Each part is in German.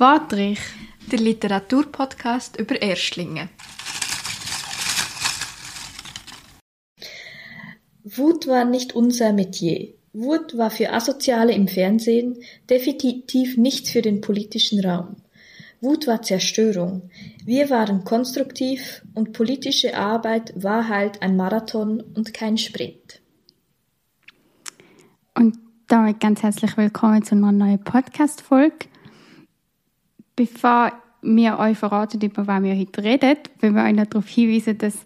Wortrich, der Literaturpodcast über Erstlinge. Wut war nicht unser Metier. Wut war für Asoziale im Fernsehen definitiv nichts für den politischen Raum. Wut war Zerstörung. Wir waren konstruktiv und politische Arbeit war halt ein Marathon und kein Sprint. Und damit ganz herzlich willkommen zu einer neuen Podcast-Folge. Bevor wir euch verraten, über was wir heute reden, wollen wir euch noch darauf hinweisen, dass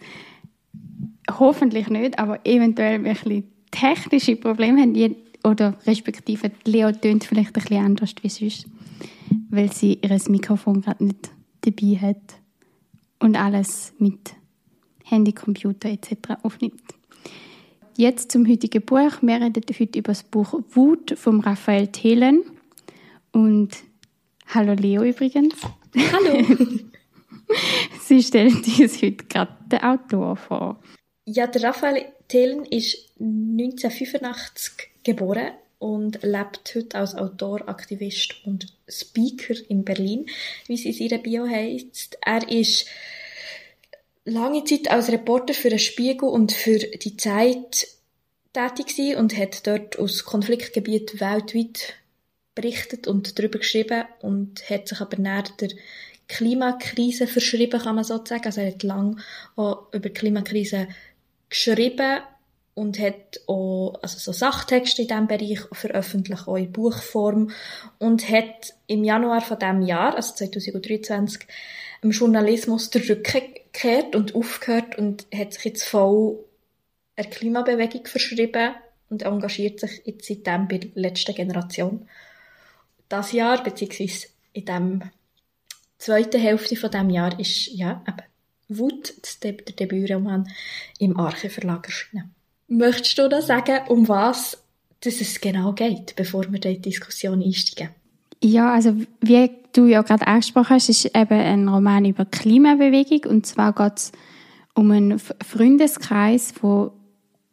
hoffentlich nicht, aber eventuell ein bisschen technische Probleme haben, oder respektive Leo tönt vielleicht ein bisschen anders wie sonst, weil sie ihr Mikrofon gerade nicht dabei hat und alles mit Handy, Computer etc. aufnimmt. Jetzt zum heutigen Buch. Wir reden heute über das Buch Wut von Raphael Thelen. Und hallo Leo übrigens. Hallo. Sie stellt uns heute gerade den Autor vor. Ja, der Raphael Thelen ist 1985 geboren und lebt heute als Autor, Aktivist und Speaker in Berlin, wie es in seiner Bio heißt. Er ist lange Zeit als Reporter für den Spiegel und für die Zeit tätig gewesen und hat dort aus Konfliktgebieten weltweit berichtet und darüber geschrieben und hat sich aber näher der Klimakrise verschrieben, kann man so sagen. Also er hat lange auch über die Klimakrise geschrieben und hat auch also so Sachtexte in diesem Bereich veröffentlicht, auch in Buchform und hat im Januar von diesem Jahr, also 2023, im Journalismus zurückgekehrt und aufgehört und hat sich jetzt voll der Klimabewegung verschrieben und engagiert sich jetzt seitdem bei der letzten Generation. Das Jahr, beziehungsweise in der zweiten Hälfte von dem Jahr, ist ja eben Wut, der Debütroman, im Arche Verlag erschienen. Möchtest du da sagen, um was dass es genau geht, bevor wir in die Diskussion einsteigen? Ja, also wie du ja gerade angesprochen hast, ist eben ein Roman über Klimabewegung und zwar geht es um einen Freundeskreis von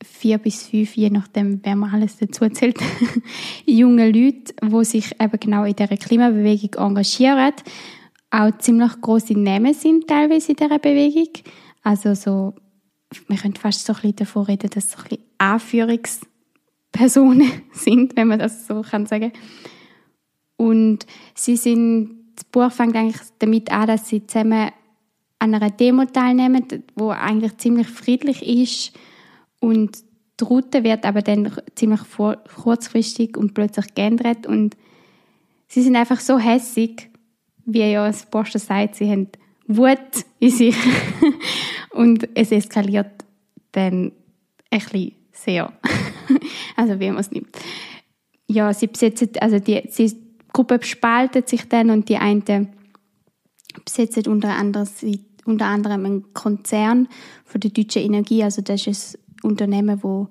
vier bis fünf, je nachdem, wer man alles dazu erzählt, junge Leute, die sich eben genau in dieser Klimabewegung engagieren auch ziemlich große Namen sind teilweise in dieser Bewegung. Also so, man könnte fast so ein bisschen davon reden, dass so ein bisschen Anführungspersonen sind, wenn man das so kann sagen. Und sie sind, das Buch fängt eigentlich damit an, dass sie zusammen an einer Demo teilnehmen, wo eigentlich ziemlich friedlich ist und die Route wird aber dann ziemlich kurzfristig und plötzlich geändert und sie sind einfach so hässig wie ja das Poster sagt, sie haben Wut in sich und es eskaliert dann ein bisschen sehr. also wie man es nimmt. Ja, sie besetzen, also die, die Gruppe spaltet sich dann und die eine besetzt unter anderem, unter anderem einen Konzern von der deutschen Energie, also das ist Unternehmen, das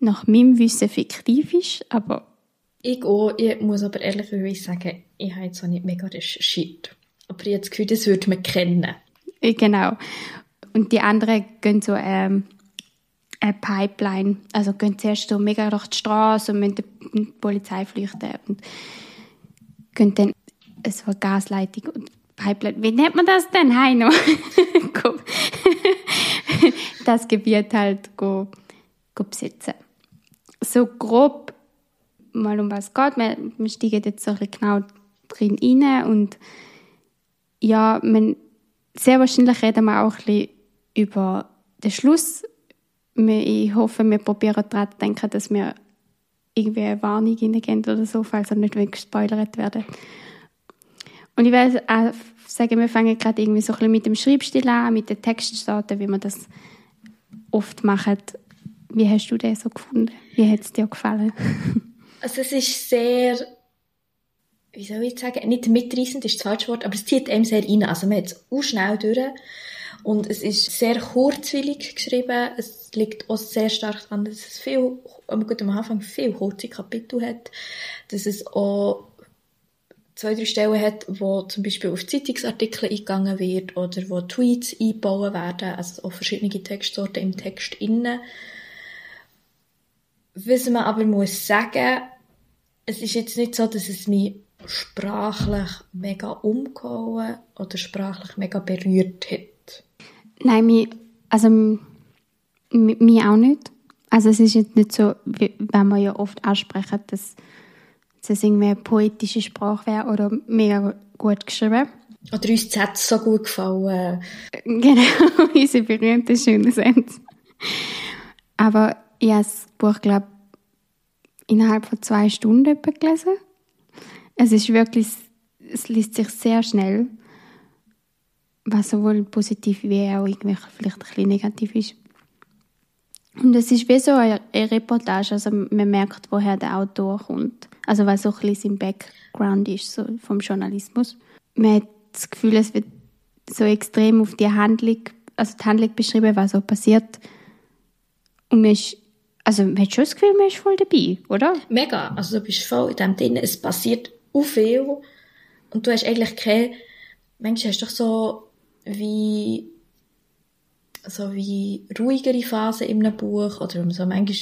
nach meinem Wissen fiktiv ist, aber ich auch. Ich muss aber ehrlicherweise sagen, ich habe jetzt auch nicht mega recherchiert. Aber ich habe das würde man kennen. Genau. Und die anderen gehen so ähm, eine Pipeline. Also gehen zuerst so mega durch die Straße und müssen die Polizei flüchten. Und gehen dann so eine Gasleitung und Pipeline. Wie nennt man das denn, Heino? das Gebiet halt go, go besitzen. So grob mal um was geht. Wir, wir steigen jetzt so genau drin rein und ja, man, sehr wahrscheinlich reden wir auch ein bisschen über den Schluss. Ich hoffe, wir probieren daran zu denken, dass wir irgendwie eine Warnung hineingeben oder so, falls er nicht gespoilert werden. Und ich will auch sagen, wir fangen gerade irgendwie so ein bisschen mit dem Schreibstil an, mit den Textsorten, wie man das oft macht. Wie hast du das so gefunden? Wie hat es dir gefallen? Also es ist sehr, wie soll ich sagen, nicht mitreißend ist das falsche Wort, aber es zieht einem sehr rein. Also man hat es auch schnell durch. Und es ist sehr kurzwillig geschrieben. Es liegt auch sehr stark daran, dass es viel, gut, am Anfang viel kurze Kapitel hat. Dass es auch zwei, drei Stellen hat, wo zum Beispiel auf Zeitungsartikel eingegangen wird oder wo Tweets eingebaut werden, also auch verschiedene Textsorten im Text innen. Was man aber muss sagen, es ist jetzt nicht so, dass es mich sprachlich mega umgehauen oder sprachlich mega berührt hat. Nein, mich, also mich auch nicht. Also es ist jetzt nicht so, wie, wenn wir ja oft aussprechen, dass es irgendwie eine poetische Sprache wäre oder mega gut geschrieben. Oder uns die Sätze so gut gefallen. Genau, unsere berühmten schönen Sätze. Aber ich habe das Buch, glaube innerhalb von zwei Stunden gelesen. Es ist wirklich, es liest sich sehr schnell, was sowohl positiv wie auch irgendwie vielleicht ein bisschen negativ ist. Und es ist wie so eine Reportage, also man merkt, woher der Autor kommt. Also was so ein bisschen sein Background ist, so vom Journalismus. Man hat das Gefühl, es wird so extrem auf die Handlung, also die Handlung beschrieben, was so passiert. Und man ist, also man hat schon das Gefühl, man ist voll dabei, oder? Mega, also du bist voll in dem drin, es passiert auch viel und du hast eigentlich keine, manchmal hast du doch so wie so wie ruhigere Phasen in einem Buch oder so manchmal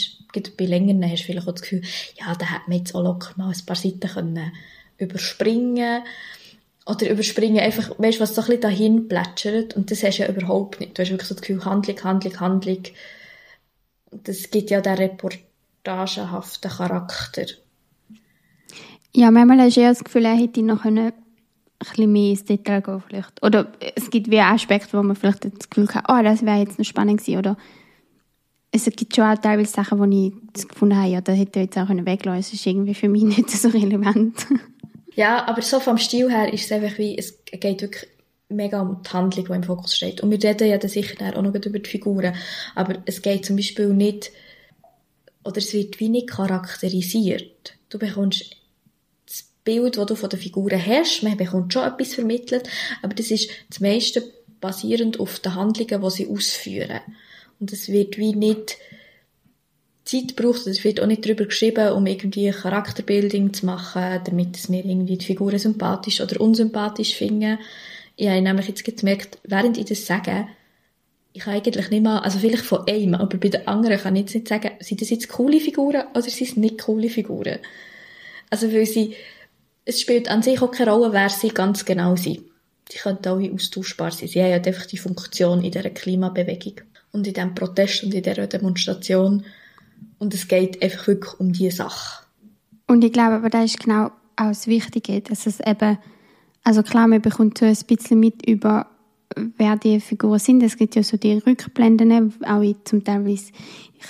bei längeren hast du vielleicht auch das Gefühl, ja, da hätte man jetzt auch locker mal ein paar Seiten können überspringen oder überspringen einfach, weißt du, was so ein bisschen dahin plätschert und das hast du ja überhaupt nicht. Du hast wirklich so das Gefühl, Handlung, Handlung, Handlung. Das gibt ja den reportagehaften Charakter. Ja, manchmal hast du eher das Gefühl, er hätte noch ein bisschen mehr ins Detail gehen vielleicht. Oder es gibt wie Aspekte, wo man vielleicht das Gefühl hat, oh, das wäre jetzt noch spannend gewesen. Oder es gibt schon auch teilweise Sachen, wo ich das gefunden habe, ja, da hätte ich jetzt auch weglassen können. Es ist irgendwie für mich nicht so relevant. Ja, aber so vom Stil her ist es einfach wie, es geht wirklich mega um die Handlung, die im Fokus steht. Und wir reden ja dann sicher auch noch über die Figuren. Aber es geht zum Beispiel nicht, oder es wird wie nicht charakterisiert. Du bekommst das Bild, das du von den Figuren hast, man bekommt schon etwas vermittelt, aber das ist das meiste basierend auf den Handlungen, die sie ausführen. Und es wird wie nicht Zeit braucht. Es wird auch nicht darüber geschrieben, um irgendwie Charakterbildung zu machen, damit mir irgendwie die Figuren sympathisch oder unsympathisch finden. Ich habe nämlich jetzt gemerkt, während ich das sage, ich kann eigentlich nicht mal, also vielleicht von einem, aber bei den anderen kann ich jetzt nicht sagen, sind das jetzt coole Figuren oder sind es nicht coole Figuren. Also weil sie, es spielt an sich auch keine Rolle, wer sie ganz genau sind. Die können alle austauschbar sein. Sie haben ja einfach die Funktion in dieser Klimabewegung und in diesem Protest und in dieser Demonstration und es geht einfach wirklich um diese Sache. Und ich glaube, aber das ist genau auch das Wichtige, dass es eben, also klar, man bekommt so ein bisschen mit über, wer die Figuren sind. Es gibt ja so die Rückblenden, auch zum Teil ein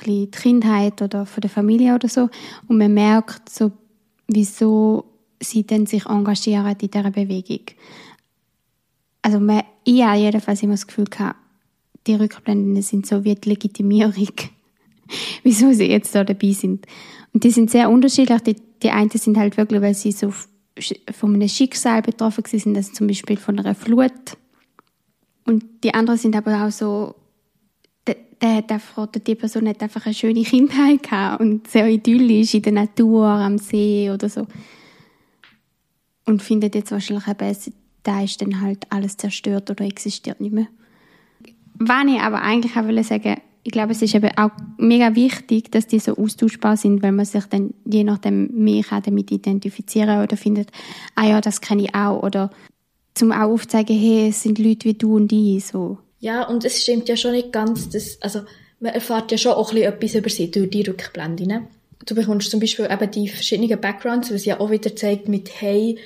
die Kindheit oder von der Familie oder so. Und man merkt so, wieso sie dann sich engagieren in dieser Bewegung. Also man, ich habe jedenfalls immer das Gefühl gehabt, die Rückblenden sind so wie die Legitimierung wieso sie jetzt da dabei sind. Und die sind sehr unterschiedlich. Die, die einen sind halt wirklich, weil sie so von einem Schicksal betroffen sind, also zum Beispiel von einer Flut. Und die anderen sind aber auch so, der, der hat die Person hat einfach eine schöne Kindheit gehabt und sehr idyllisch in der Natur, am See oder so. Und findet jetzt wahrscheinlich eben, da ist dann halt alles zerstört oder existiert nicht mehr. Was ich aber eigentlich auch sagen ich glaube, es ist eben auch mega wichtig, dass die so austauschbar sind, weil man sich dann je nachdem mehr damit identifizieren oder findet, ah ja, das kenne ich auch oder zum auch aufzeigen, hey, es sind Leute wie du und ich, so. Ja, und es stimmt ja schon nicht ganz, dass, also, man erfährt ja schon auch ein bisschen etwas über sie durch die Rückblenden. Ne? Du bekommst zum Beispiel eben die verschiedenen Backgrounds, was ja auch wieder zeigt mit, hey,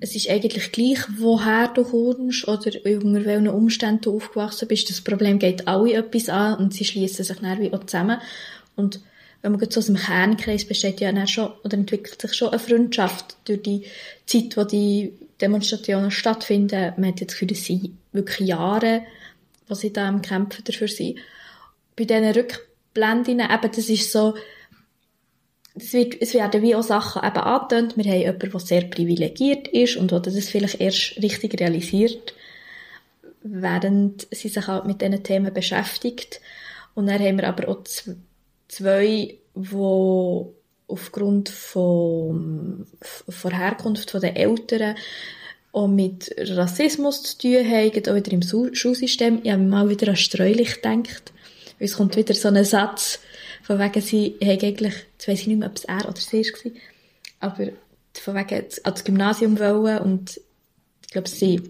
es ist eigentlich gleich, woher du kommst oder unter welchen Umständen du aufgewachsen bist. Das Problem geht alle etwas an und sie schließen sich dann wie auch zusammen. Und wenn man so aus dem Kernkreis besteht, ja dann schon, oder entwickelt sich schon eine Freundschaft durch die Zeit, wo die Demonstrationen stattfinden. Man hat jetzt Gefühl, das sind wirklich Jahre, wo sie da am Kämpfen dafür sind. Bei diesen Rückblenden, eben, das ist so, es, wird, es werden wie auch Sachen eben angetönt. Wir haben jemanden, der sehr privilegiert ist und der das vielleicht erst richtig realisiert, während sie sich halt mit diesen Themen beschäftigt. Und dann haben wir aber auch zwei, die aufgrund von, von Herkunft der Eltern auch mit Rassismus zu tun haben, auch wieder im Schulsystem. Ich habe mal wieder an Streulich gedacht. Es kommt wieder so ein Satz, von wegen, sie haben eigentlich, jetzt weiss ich nicht mehr, ob es er oder sie war, aber von wegen ans Gymnasium wollen und ich glaube, sie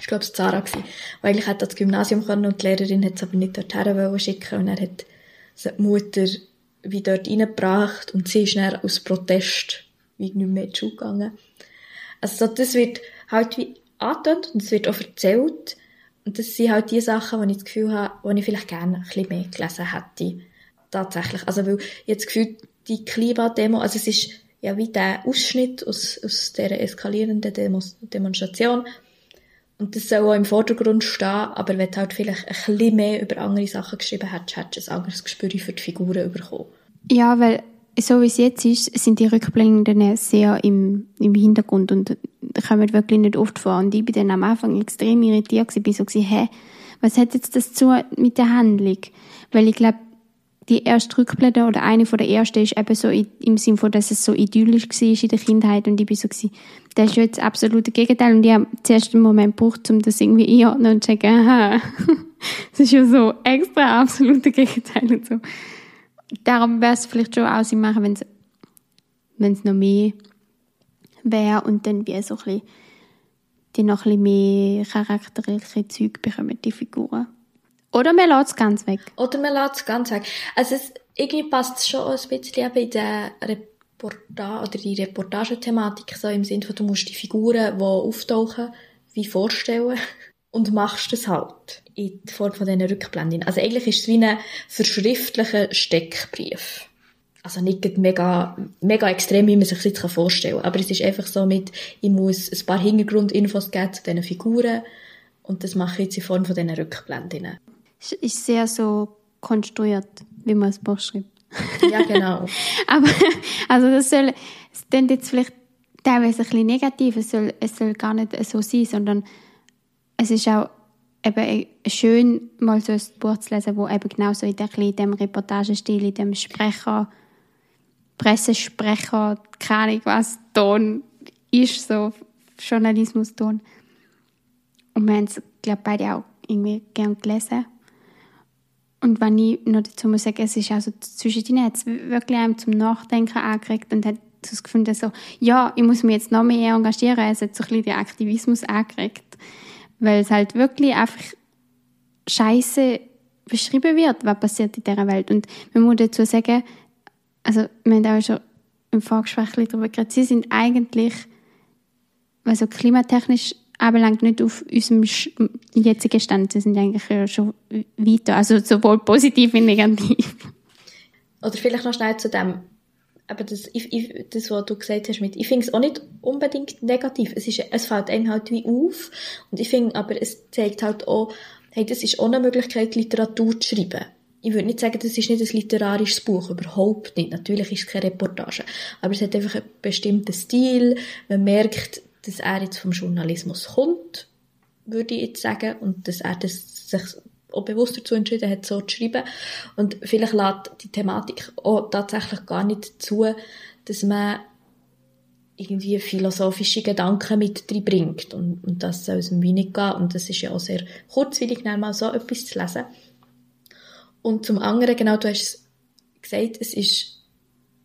ich glaube, es war Zara, gewesen, die eigentlich hätte ans Gymnasium können und die Lehrerin hat es aber nicht dorthin wollen schicken und er hat die Mutter wie dort reingebracht und sie ist dann aus Protest wie nicht mehr in die Schule gegangen. Also das wird halt wie angetönt und es wird auch erzählt und das sind halt die Sachen, wo ich das Gefühl habe, wo ich vielleicht gerne ein bisschen mehr gelesen hätte. Tatsächlich. Also weil jetzt das Gefühl, die Klimademo, also es ist ja wie der Ausschnitt aus, aus dieser eskalierenden Demos Demonstration und das soll auch im Vordergrund stehen, aber wenn du halt vielleicht ein bisschen mehr über andere Sachen geschrieben hättest, hättest du ein anderes Gespür für die Figuren bekommen. Ja, weil so wie es jetzt ist, sind die Rückblenden sehr im, im Hintergrund und kommen wirklich nicht oft vor. Und ich bin dann am Anfang extrem irritiert Ich bin so hä, was hat jetzt das zu mit der Handlung? Weil ich glaube, die erste Rückblende oder eine von der ersten ist eben so im Sinne von, dass es so idyllisch war in der Kindheit und ich bin so gewesen, das ist jetzt absolut das Gegenteil und ich habe zuerst einen Moment gebraucht, um das irgendwie einordnen und zu checken, aha, das ist ja so extra absolute Gegenteil und so. Darum wäre es vielleicht schon auch Sinn machen, wenn es, wenn es noch mehr wäre und dann wie so ein bisschen, die noch ein bisschen mehr charakterliche Züge bekommen, die Figuren. Oder man lässt es ganz weg. Oder man lässt es ganz weg. Also es, irgendwie passt es schon ein bisschen in der Reportage oder die Reportagethematik so im Sinne von, du musst die Figuren, die auftauchen, wie vorstellen und machst das halt in Form von diesen Rückblenden. Also eigentlich ist es wie ein verschriftlicher Steckbrief. Also nicht mega, mega extrem, wie man sich das jetzt vorstellen kann. Aber es ist einfach so mit, ich muss ein paar Hintergrundinfos geben zu diesen Figuren und das mache ich jetzt in Form von diesen Rückblenden ist sehr so konstruiert, wie man es Buch schreibt. Ja, genau. Aber, also das soll, es klingt jetzt vielleicht teilweise ein bisschen negativ, es soll, es soll gar nicht so sein, sondern es ist auch eben schön, mal so ein Buch zu lesen, wo eben genau so in, der, in dem Reportagestil, in dem Sprecher, Pressesprecher, keine Ahnung was, Ton ist, so Journalismus-Ton. Und wir haben es, glaube beide auch irgendwie gern gelesen. Und wenn ich noch dazu muss sagen, es ist also zwischendrin hat es wirklich einem zum Nachdenken angeregt und hat das gefunden so, ja, ich muss mich jetzt noch mehr engagieren. Es hat so ein bisschen den Aktivismus angeregt. Weil es halt wirklich einfach scheiße beschrieben wird, was passiert in dieser Welt. Und man muss dazu sagen, also, wir haben auch schon im Vorgespräch darüber geredet, sie sind eigentlich, also klimatechnisch anbelangt, nicht auf unserem jetzigen Stand. Sie sind eigentlich schon weiter, also sowohl positiv wie negativ. Oder vielleicht noch schnell zu dem, aber das, ich, ich, das was du gesagt hast, mit, ich finde es auch nicht unbedingt negativ. Es, ist, es fällt einem halt wie auf. Und ich finde, aber es zeigt halt auch, hey, das ist auch eine Möglichkeit, Literatur zu schreiben. Ich würde nicht sagen, das ist nicht ein literarisches Buch, überhaupt nicht. Natürlich ist es keine Reportage. Aber es hat einfach einen bestimmten Stil. Man merkt, dass er jetzt vom Journalismus kommt, würde ich jetzt sagen, und dass er das sich auch bewusst dazu entschieden hat, so zu schreiben. Und vielleicht lässt die Thematik auch tatsächlich gar nicht zu, dass man irgendwie philosophische Gedanken mit bringt. Und, und das soll es mir nicht gehen. Und das ist ja auch sehr kurzweilig, mal so etwas zu lesen. Und zum anderen, genau, du hast gesagt, es ist,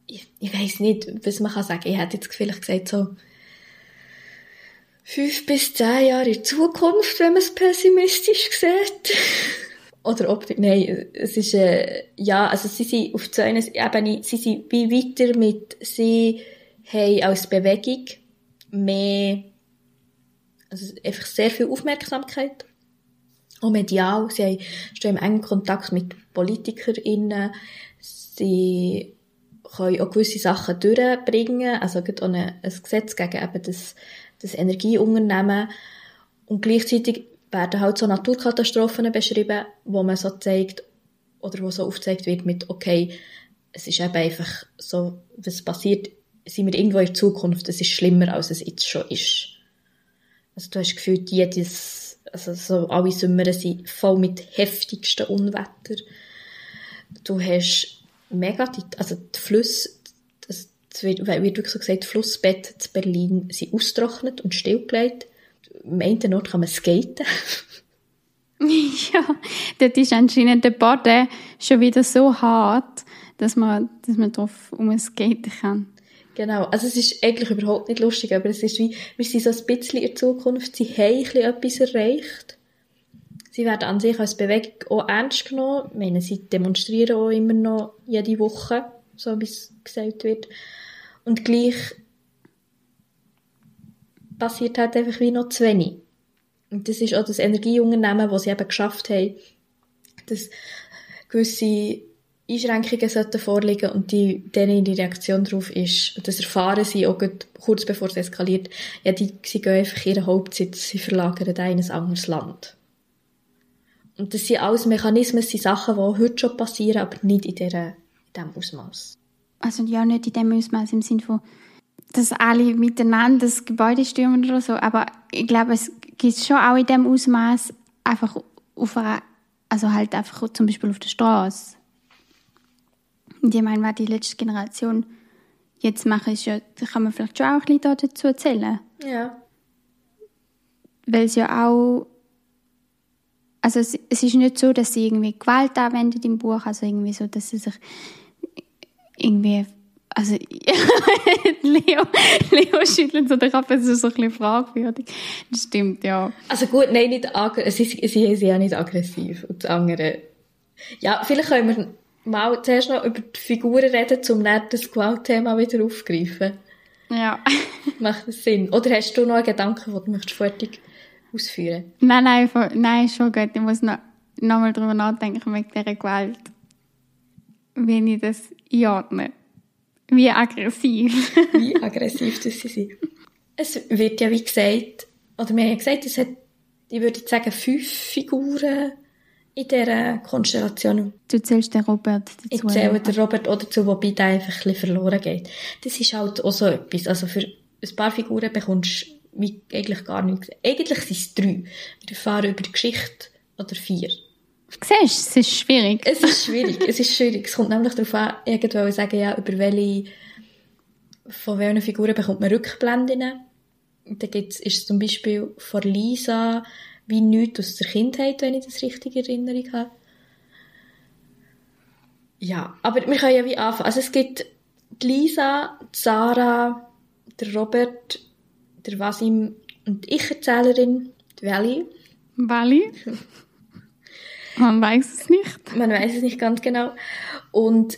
ich, ich weiß nicht, was man kann sagen. Ich hätte jetzt vielleicht gesagt, so, fünf bis zehn Jahre in Zukunft, wenn man es pessimistisch sieht. Oder ob, nein, es ist, äh, ja, also sie sind auf so einer Ebene, sie sind wie weiter mit, sie haben als Bewegung mehr, also einfach sehr viel Aufmerksamkeit. Auch medial, sie haben, stehen im engen Kontakt mit PolitikerInnen, sie können auch gewisse Sachen durchbringen, also gibt auch ein Gesetz gegen eben das das Energieunternehmen. Und gleichzeitig werden halt so Naturkatastrophen beschrieben, wo man so zeigt, oder wo so aufgezeigt wird mit, okay, es ist eben einfach so, was passiert, sind wir irgendwo in der Zukunft, es ist schlimmer, als es jetzt schon ist. Also du hast gefühlt, jedes, also so alle Sommer sind voll mit heftigsten Unwetter. Du hast mega, die, also die Flüsse, es wird, wird wirklich so gesagt, Flussbett zu Berlin sind austrocknet und stillgelegt. Am einen Ort kann man skaten. ja, dort ist anscheinend der Boden schon wieder so hart, dass man, dass man drauf um skaten kann. Genau, also es ist eigentlich überhaupt nicht lustig, aber es ist wie, wir sind so ein bisschen in der Zukunft, sie haben ein bisschen etwas erreicht. Sie werden an sich als Bewegung auch ernst genommen. Ich meine, sie demonstrieren auch immer noch jede Woche, so wie es gesagt wird. Und gleich passiert halt einfach wie noch zu wenig. Und das ist auch das Energieunternehmen, das sie eben geschafft haben, dass gewisse Einschränkungen sollten vorliegen und die, denen die Reaktion darauf ist, das erfahren sie auch kurz bevor es eskaliert, ja, die, sie gehen einfach ihren Hauptsitz, sie verlagern in ein anderes Land. Und das sind alles Mechanismen, das sind Sachen, die heute schon passieren, aber nicht in, dieser, in diesem Ausmaß. Also ja, nicht in dem Ausmaß im Sinne von, dass alle miteinander das Gebäude stürmen oder so, aber ich glaube, es gibt schon auch in dem Ausmaß einfach auf einer, also halt einfach zum Beispiel auf der Straße. Und ich meine, was die letzte Generation jetzt macht, ist ja, da kann man vielleicht schon auch ein bisschen dazu erzählen. Ja. Weil es ja auch also es, es, ist nicht so, dass sie irgendwie Gewalt anwendet im Buch, also irgendwie so, dass sie sich irgendwie, also Leo, Leo schüttelt so den Kopf, es ist so ein bisschen fragwürdig. Das stimmt, ja. Also gut, nein, nicht sie, sie ist ja nicht aggressiv und das andere, ja, vielleicht können wir mal zuerst noch über die Figuren reden, um dann das Gewaltthema wieder aufzugreifen. Ja. Macht das Sinn? Oder hast du noch einen Gedanken, den du möchtest fertig ausführen? Nein, nein, nein, schon gut. Ich muss noch, noch mal darüber nachdenken wegen dieser Gewalt. Wie ich das einordne. Wie aggressiv. wie aggressiv das sie sind. Es wird ja, wie gesagt, oder wir haben ja gesagt, es hat, ich würde sagen, fünf Figuren in dieser Konstellation. Du zählst den Robert dazu. Ich zähle den Robert auch dazu, wobei der einfach ein bisschen verloren geht. Das ist halt auch so etwas. Also für ein paar Figuren bekommst wie eigentlich gar nichts. Eigentlich sind es drei. Wir erfahren über die Geschichte oder vier. Siehst es ist schwierig. Es ist schwierig, es ist schwierig. Es kommt nämlich darauf an, irgendwo sagen, ja, über welche, von welchen Figuren bekommt man Rückblenden. Da gibt's, ist es zum Beispiel von Lisa wie nichts aus der Kindheit, wenn ich das richtig in Erinnerung habe. Ja, aber wir können ja wie anfangen. Also es gibt die Lisa, die Sarah, der Robert, der Wasim und die Ich-Erzählerin, die Valley. Valley? Man weiß es nicht. Man weiß es nicht ganz genau. Und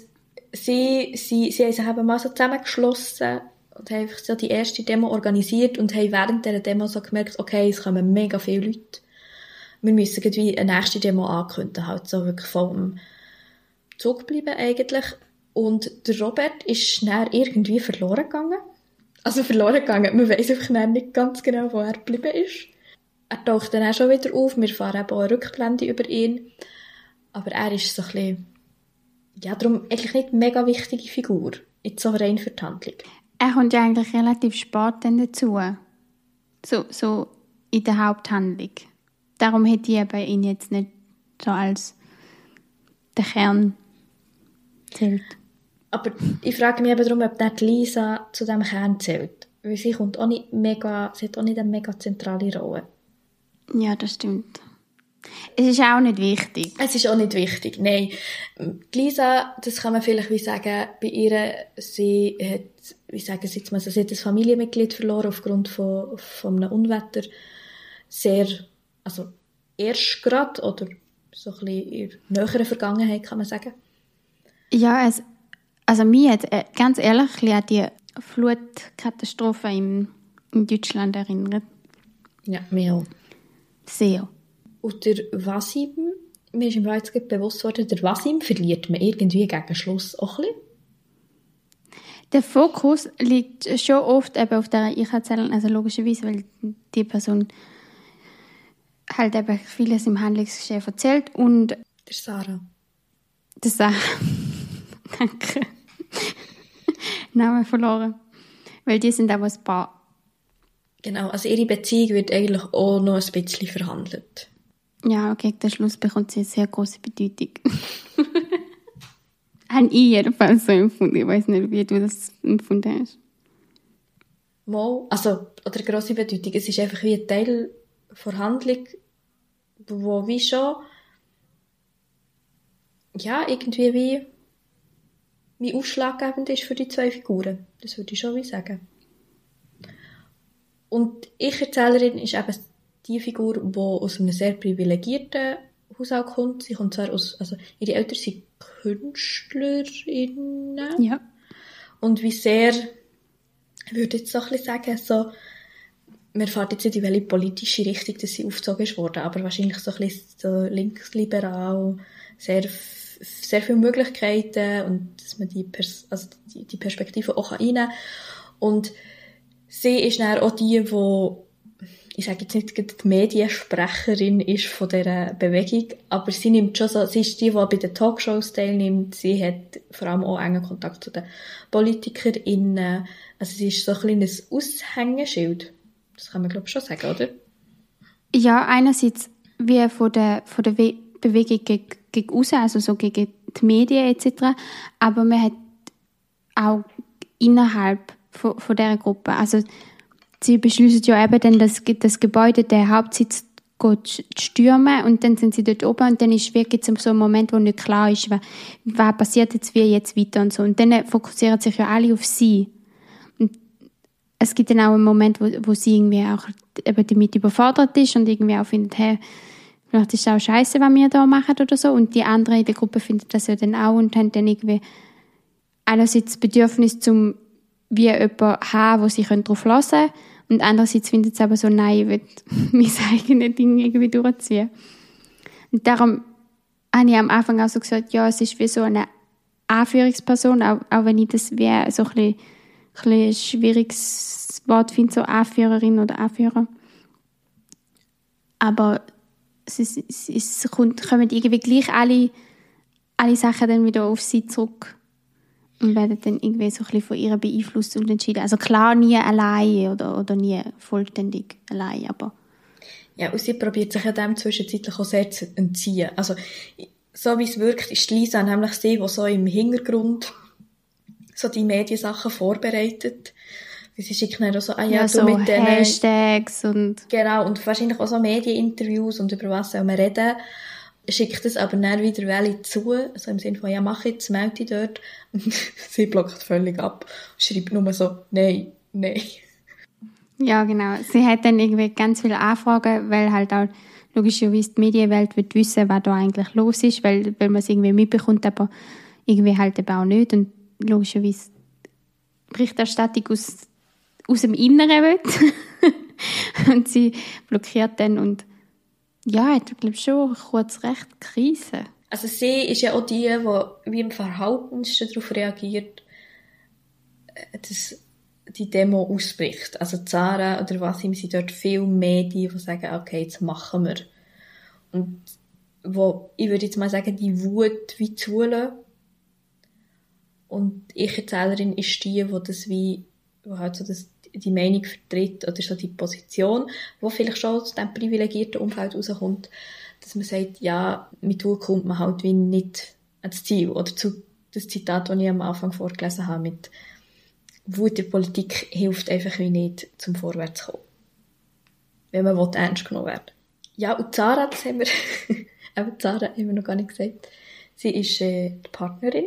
sie, sie, sie haben sich eben mal so zusammengeschlossen und haben einfach so die erste Demo organisiert und haben während dieser Demo so gemerkt, okay, es kommen mega viele Leute. Wir müssen irgendwie eine nächste Demo ankündigen, halt so wirklich vom Zug bleiben eigentlich. Und der Robert ist schnell irgendwie verloren gegangen also verloren gegangen. Man weiß einfach nicht ganz genau, wo er geblieben ist. Er taucht dann auch schon wieder auf. Wir fahren eben auch eine Rückblende über ihn. Aber er ist so ein bisschen, ja, darum eigentlich nicht eine mega wichtige Figur. Jetzt so rein für die Handlung. Er kommt ja eigentlich relativ spät dann dazu. So, so in der Haupthandlung. Darum hätte ich eben ihn jetzt nicht so als der Kern zählt. Aber ich frage mich eben darum, ob nicht Lisa zu dem Kern zählt. Weil sie kommt auch nicht mega, sie hat auch nicht eine mega zentrale Rolle. Ja, das stimmt. Es ist auch nicht wichtig. Es ist auch nicht wichtig, nein. Lisa, das kann man vielleicht wie sagen, bei ihr, sie hat, wie sagen sie jetzt mal, sie hat ein Familienmitglied verloren aufgrund von, von einem Unwetter. Sehr, also erst gerade, oder so ein bisschen in näheren Vergangenheit, kann man sagen. Ja, es, also mir jetzt, äh, ganz ehrlich, an die Flutkatastrophe in, in Deutschland erinnert. Ja, mir auch. Sehr. Und der Wasim, mir ist im jetzt bewusst worden, der Wasim verliert man irgendwie gegen Schluss auch ein bisschen. Der Fokus liegt schon oft eben auf der Ich-Erzählung, also logischerweise, weil die Person halt eben vieles im Handlungsgeschehen erzählt und... Der Sarah. Der Sarah. Danke. Namen verloren. Weil die sind auch ein Paar. Genau, also ihre Beziehung wird eigentlich auch noch ein bisschen verhandelt. Ja, gegen den Schluss bekommt sie eine sehr große Bedeutung. Habe ich jedenfalls so empfunden. Ich weiß nicht, wie du das empfunden hast. Mal, also, oder grosse Bedeutung. Es ist einfach wie ein Teil der Handlung, wo wie schon, ja, irgendwie wie wie ausschlaggebend ist für die zwei Figuren. Das würde ich schon wie sagen. Und Ich-Erzählerin ist eben die Figur, die aus einem sehr privilegierten Haushalt kommt. Sie kommt zwar aus, also ihre Eltern sind Künstlerinnen. Ja. Und wie sehr, ich würde jetzt so ein bisschen sagen, so, man fährt jetzt nicht in welche politische Richtung, dass sie aufgezogen ist worden, aber wahrscheinlich so ein bisschen so linksliberal, sehr, sehr viele Möglichkeiten und dass man die, Pers also die, die Perspektive auch reinnehmen kann. Und sie ist dann auch die, die ich sage jetzt nicht die Mediensprecherin ist von dieser Bewegung, aber sie nimmt schon so, sie ist die, die bei den Talkshows teilnimmt, sie hat vor allem auch engen Kontakt zu den PolitikerInnen, also sie ist so ein kleines Aushängeschild. Das kann man glaube ich schon sagen, oder? Ja, einerseits wie von der, von der Bewegung gegen, gegen raus, also so gegen die Medien etc., aber man hat auch innerhalb von, von dieser Gruppe, also sie beschließen ja eben dann, das, das Gebäude, der Hauptsitz geht stürmen und dann sind sie dort oben und dann ist wirklich so ein Moment, wo nicht klar ist, was, was passiert jetzt wie jetzt weiter und so. Und dann fokussieren sich ja alle auf sie. Und es gibt dann auch einen Moment, wo, wo sie irgendwie auch eben damit überfordert ist und irgendwie auch findet, hey, vielleicht ist es auch scheiße, was wir da machen oder so. Und die anderen in der Gruppe finden das ja dann auch und haben dann irgendwie einerseits das Bedürfnis zum wie jemand haben, wo sie darauf hören können. Und andererseits findet es aber so, nein, ich will mein eigenes Ding irgendwie durchziehen. Und darum habe ich am Anfang auch so gesagt, ja, es ist wie so eine Anführungsperson, auch, auch wenn ich das wie so ein bisschen, ein schwieriges Wort finde, so Anführerin oder Anführer. Aber es, ist, es kommt, kommen irgendwie gleich alle, alle Sachen dann wieder auf sie zurück und werden dann irgendwie so ein bisschen von ihr beeinflusst und entschieden. Also klar nie allein oder, oder nie vollständig allein, aber... Ja, und sie probiert sich ja dem zwischenzeitlich auch sehr zu entziehen. Also, so wie es wirkt, ist Lisa nämlich sie, die so im Hintergrund so die Mediensachen vorbereitet. Sie schickt dann auch so, ah ja, ja so mit den Hashtags und... Genau, und wahrscheinlich auch so Medieninterviews und über was soll man reden schickt es aber dann wieder welche zu, also im Sinne von, ja, mach jetzt, melde dich dort. Und sie blockt völlig ab und schreibt nur so, nein, nein. Ja, genau. Sie hat dann irgendwie ganz viele Anfragen, weil halt auch logischerweise die Medienwelt wird wissen, was da eigentlich los ist, weil, weil man es irgendwie mitbekommt, aber irgendwie halt eben auch nicht. Und logischerweise Berichterstattung aus, aus dem Inneren wird. und sie blockiert dann und ja, ich glaube schon kurz recht Krise. Also sie ist ja auch die, die wie im verhaltensten darauf reagiert, äh, dass die Demo ausbricht. Also Zara oder was ihm sind dort viel Medien, die sagen, okay, jetzt machen wir. Und wo, ich würde jetzt mal sagen, die Wut wie zulassen. Und ich Erzählerin ist die, die das wie, wo halt so das die Meinung vertritt oder so die Position, wo vielleicht schon aus diesem privilegierten Umfeld rauskommt, dass man sagt, ja, mit Wut kommt man halt wie nicht ans Ziel. Oder zu das Zitat, das ich am Anfang vorgelesen habe, mit Wut der Politik hilft einfach wie nicht zum Vorwärtskommen. Wenn man will, ernst genommen werden Ja, und Zara, das haben wir, eben Zara haben wir noch gar nicht gesagt. Sie ist äh, die Partnerin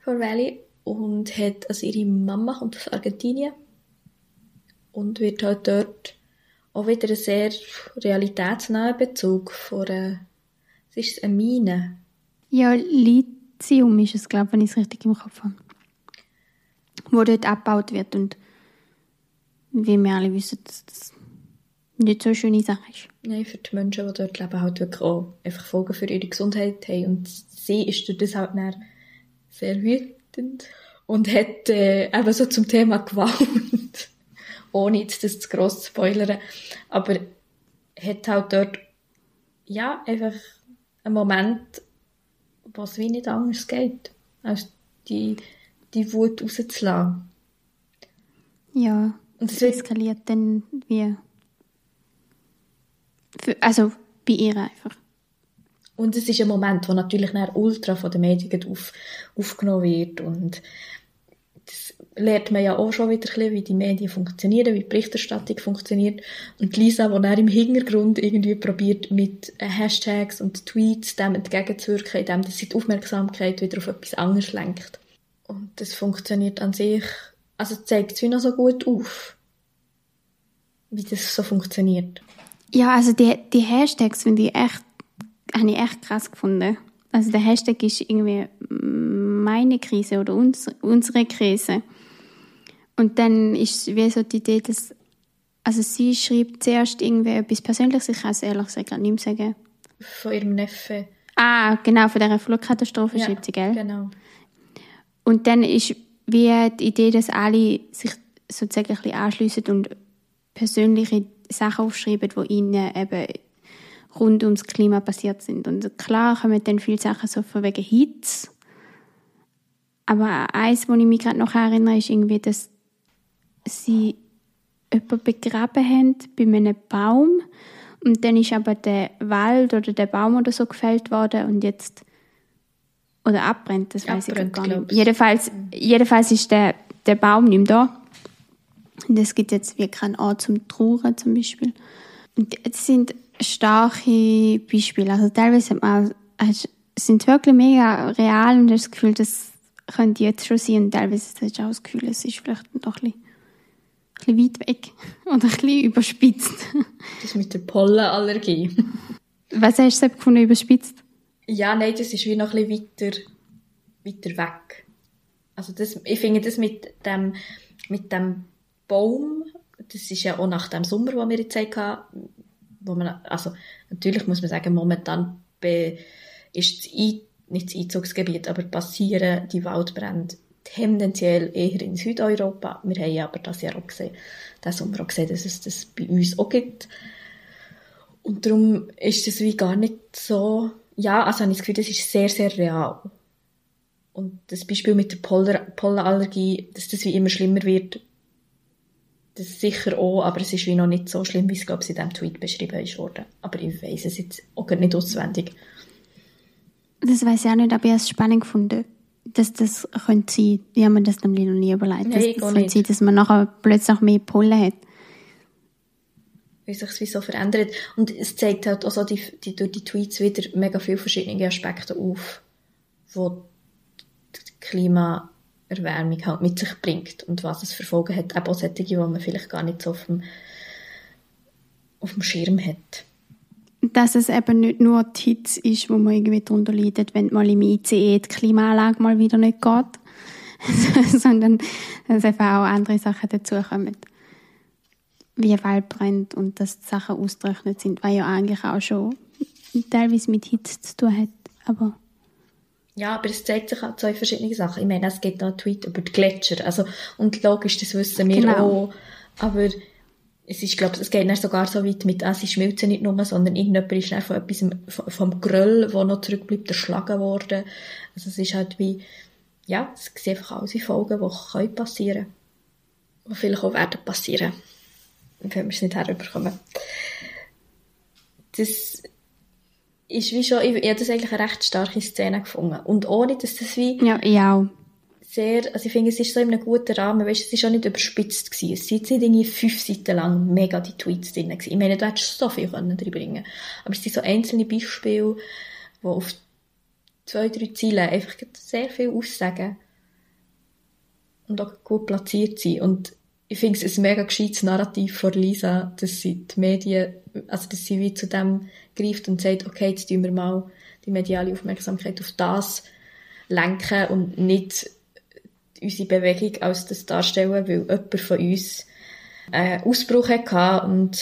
von Valley und hat, also ihre Mama kommt aus Argentinien und wird halt dort auch wieder ein sehr realitätsnaher Bezug von einer, was ist es, eine Mine? Ja, Lithium ist es, glaube ich, wenn ich es richtig im Kopf habe. Wo dort abgebaut wird und wie wir alle wissen, dass das nicht so eine schöne Sache ist. Nein, für die Menschen, die dort leben, halt wirklich auch einfach Folgen für ihre Gesundheit haben. Und sie ist durch das halt sehr wütend und hat äh, eben so zum Thema Gewalt ohne jetzt das zu gross zu spoilern. Aber hat halt dort, ja, einfach einen Moment, wo es wie nicht anders geht, als die, die Wut rauszulassen. Ja, und es eskaliert dann wie, für, also bei ihr einfach. Und es ist ein Moment, wo natürlich ultra von den Medien auf, aufgenommen wird und lernt man ja auch schon wieder ein bisschen, wie die Medien funktionieren, wie die Berichterstattung funktioniert. Und Lisa, die dann im Hintergrund irgendwie probiert, mit Hashtags und Tweets dem entgegenzuwirken, indem sie die Aufmerksamkeit wieder auf etwas anderes lenkt. Und das funktioniert an sich, also zeigt es noch so gut auf, wie das so funktioniert. Ja, also die, die Hashtags finde ich echt, habe ich echt krass gefunden. Also der Hashtag ist irgendwie meine Krise oder uns, unsere Krise. Und dann ist wie so die Idee, dass also sie schreibt zuerst irgendwie etwas Persönliches, ich kann es ehrlich gesagt nicht mehr sagen. Von ihrem Neffen. Ah, genau, von dieser Flugkatastrophe Ja, schreibt sie, gell? Genau. Und dann ist wie die Idee, dass alle sich sozusagen ein bisschen anschliessen und persönliche Sachen aufschreiben, die ihnen eben rund ums Klima passiert sind. Und klar kommen dann viele Sachen so von wegen Hitze. Aber eins, wo ich mich gerade noch erinnere, ist irgendwie, dass sie jemanden begraben haben bei einem Baum. Und dann ist aber der Wald oder der Baum oder so gefällt worden und jetzt oder abbrennt, das weiß ich gar nicht. glaub's. Mhm. Jedenfalls, jedenfalls ist der, der Baum nicht mehr da. Und es gibt jetzt wie keinen Ort zum Trauern zum Beispiel. Und das sind starke Beispiele. Also teilweise hat man sind wirklich mega real und das Gefühl, das könnte jetzt schon sein. Und teilweise hast du auch das Gefühl, es ist vielleicht noch ein bisschen, bisschen weit weg oder ein bisschen überspitzt. Das mit der Pollenallergie. Was hast du gefunden, überspitzt? Ja, nein, das ist wie noch ein bisschen weiter, weiter weg. Also das, ich finde das mit dem, mit dem Baum, das ist ja auch nach dem Sommer, den wir jetzt hatten, wo man, also natürlich muss man sagen, momentan be, ist das Ein, nicht das Einzugsgebiet, aber passieren die Waldbrände tendenziell eher in Südeuropa. Wir haben aber das Jahr auch gesehen, diesen Sommer auch gesehen, dass es das bei uns auch gibt. Und darum ist das wie gar nicht so, ja, also habe ich das Gefühl, das ist sehr, sehr real. Und das Beispiel mit der Pollen- Pollenallergie, dass das wie immer schlimmer wird, das sicher auch, aber es ist wie noch nicht so schlimm, wie es, glaube ich, in diesem Tweet beschrieben ist worden. Aber ich weiss es jetzt auch nicht auswendig. Das weiß ich auch nicht, aber ich habe es spannend gefunden, dass das könnte sein. Ich habe mir das nämlich noch nie überlegt. Nein, das auch könnte sein, dass man nachher plötzlich mehr Pollen hat. wie sich wie so verändert. Und es zeigt halt auch so die, die, durch die Tweets wieder mega viele verschiedene Aspekte auf, wo die Klimaerwärmung halt mit sich bringt und was es für Folgen hat. Eben auch solche, die man vielleicht gar nicht so auf dem, auf dem Schirm hat. Dass es eben nicht nur die Hitze ist, wo man irgendwie darunter leidet, wenn mal im ICE die Klimaanlage mal wieder nicht geht, sondern dass eben auch andere Sachen dazukommen. Wie Waldbrand und dass die Sachen ausgerechnet sind, was ja eigentlich auch schon teilweise mit Hitze zu tun hat. Aber Ja, aber es zeigt sich auch zwei verschiedene Sachen. Ich meine, es gibt noch einen Tweet über die Gletscher. Also, und logisch, das wissen wir Genau. auch. Aber es ist, glaube es geht sogar so weit mit, ah, sie nicht nur, sondern irgendjemand ist von etwas, vom- Gröll, der noch zurückbleibt, erschlagen worden. Also es ist halt wie, ja, es sind einfach alles Folgen, die können passieren. Die vielleicht auch werden passieren. Wenn wir es nicht herüberkommen. Das ist wie schon, ich, ich habe das eigentlich eine recht starke Szene gefunden. Und ohne, dass das wie ja, ich auch. Sehr, also ich finde, es ist so in einem guten Rahmen, weißt, es ist auch nicht überspitzt gewesen. Es sind nicht irgendwie fünf Seiten lang mega die Tweets drin gewesen. Ich meine, du hättest so viel können reinbringen Aber es sind so einzelne Beispiele, die auf zwei, drei Zeilen einfach sehr viel aussagen. Und auch gut platziert sind. Und ich finde es ein mega gescheites Narrativ von Lisa, dass sie die Medien, also dass sie wie zu dem greift und sagt, okay, jetzt tun wir mal die mediale Aufmerksamkeit auf das lenken und nicht unsere Bewegung als das darstellen, weil jemand von uns einen Ausbruch hatte und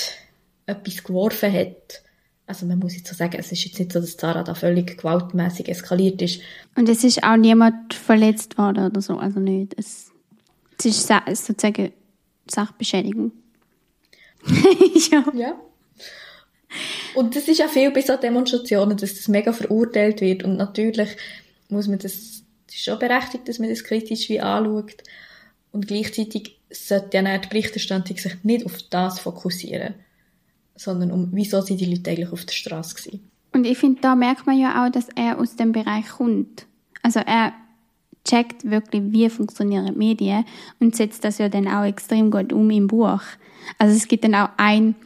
etwas geworfen hat. Also man muss jetzt so sagen, es ist jetzt nicht so, dass Zara da völlig gewaltmäßig eskaliert ist. Und es ist auch niemand verletzt worden oder so, also nicht. Es, es ist sa- sozusagen Sachbeschädigung. ja. Ja. Und das ist ja viel bei so Demonstrationen, dass das mega verurteilt wird. Und natürlich muss man das, das ist schon berechtigt, dass man das kritisch wie anschaut. Und gleichzeitig sollte ja die Berichterstattung sich nicht auf das fokussieren, sondern um, wieso sind die Leute eigentlich auf der Straße gewesen. Und ich finde, da merkt man ja auch, dass er aus dem Bereich kommt. Also er checkt wirklich, wie funktionieren die Medien und setzt das ja dann auch extrem gut um im Buch. Also es gibt dann auch ein,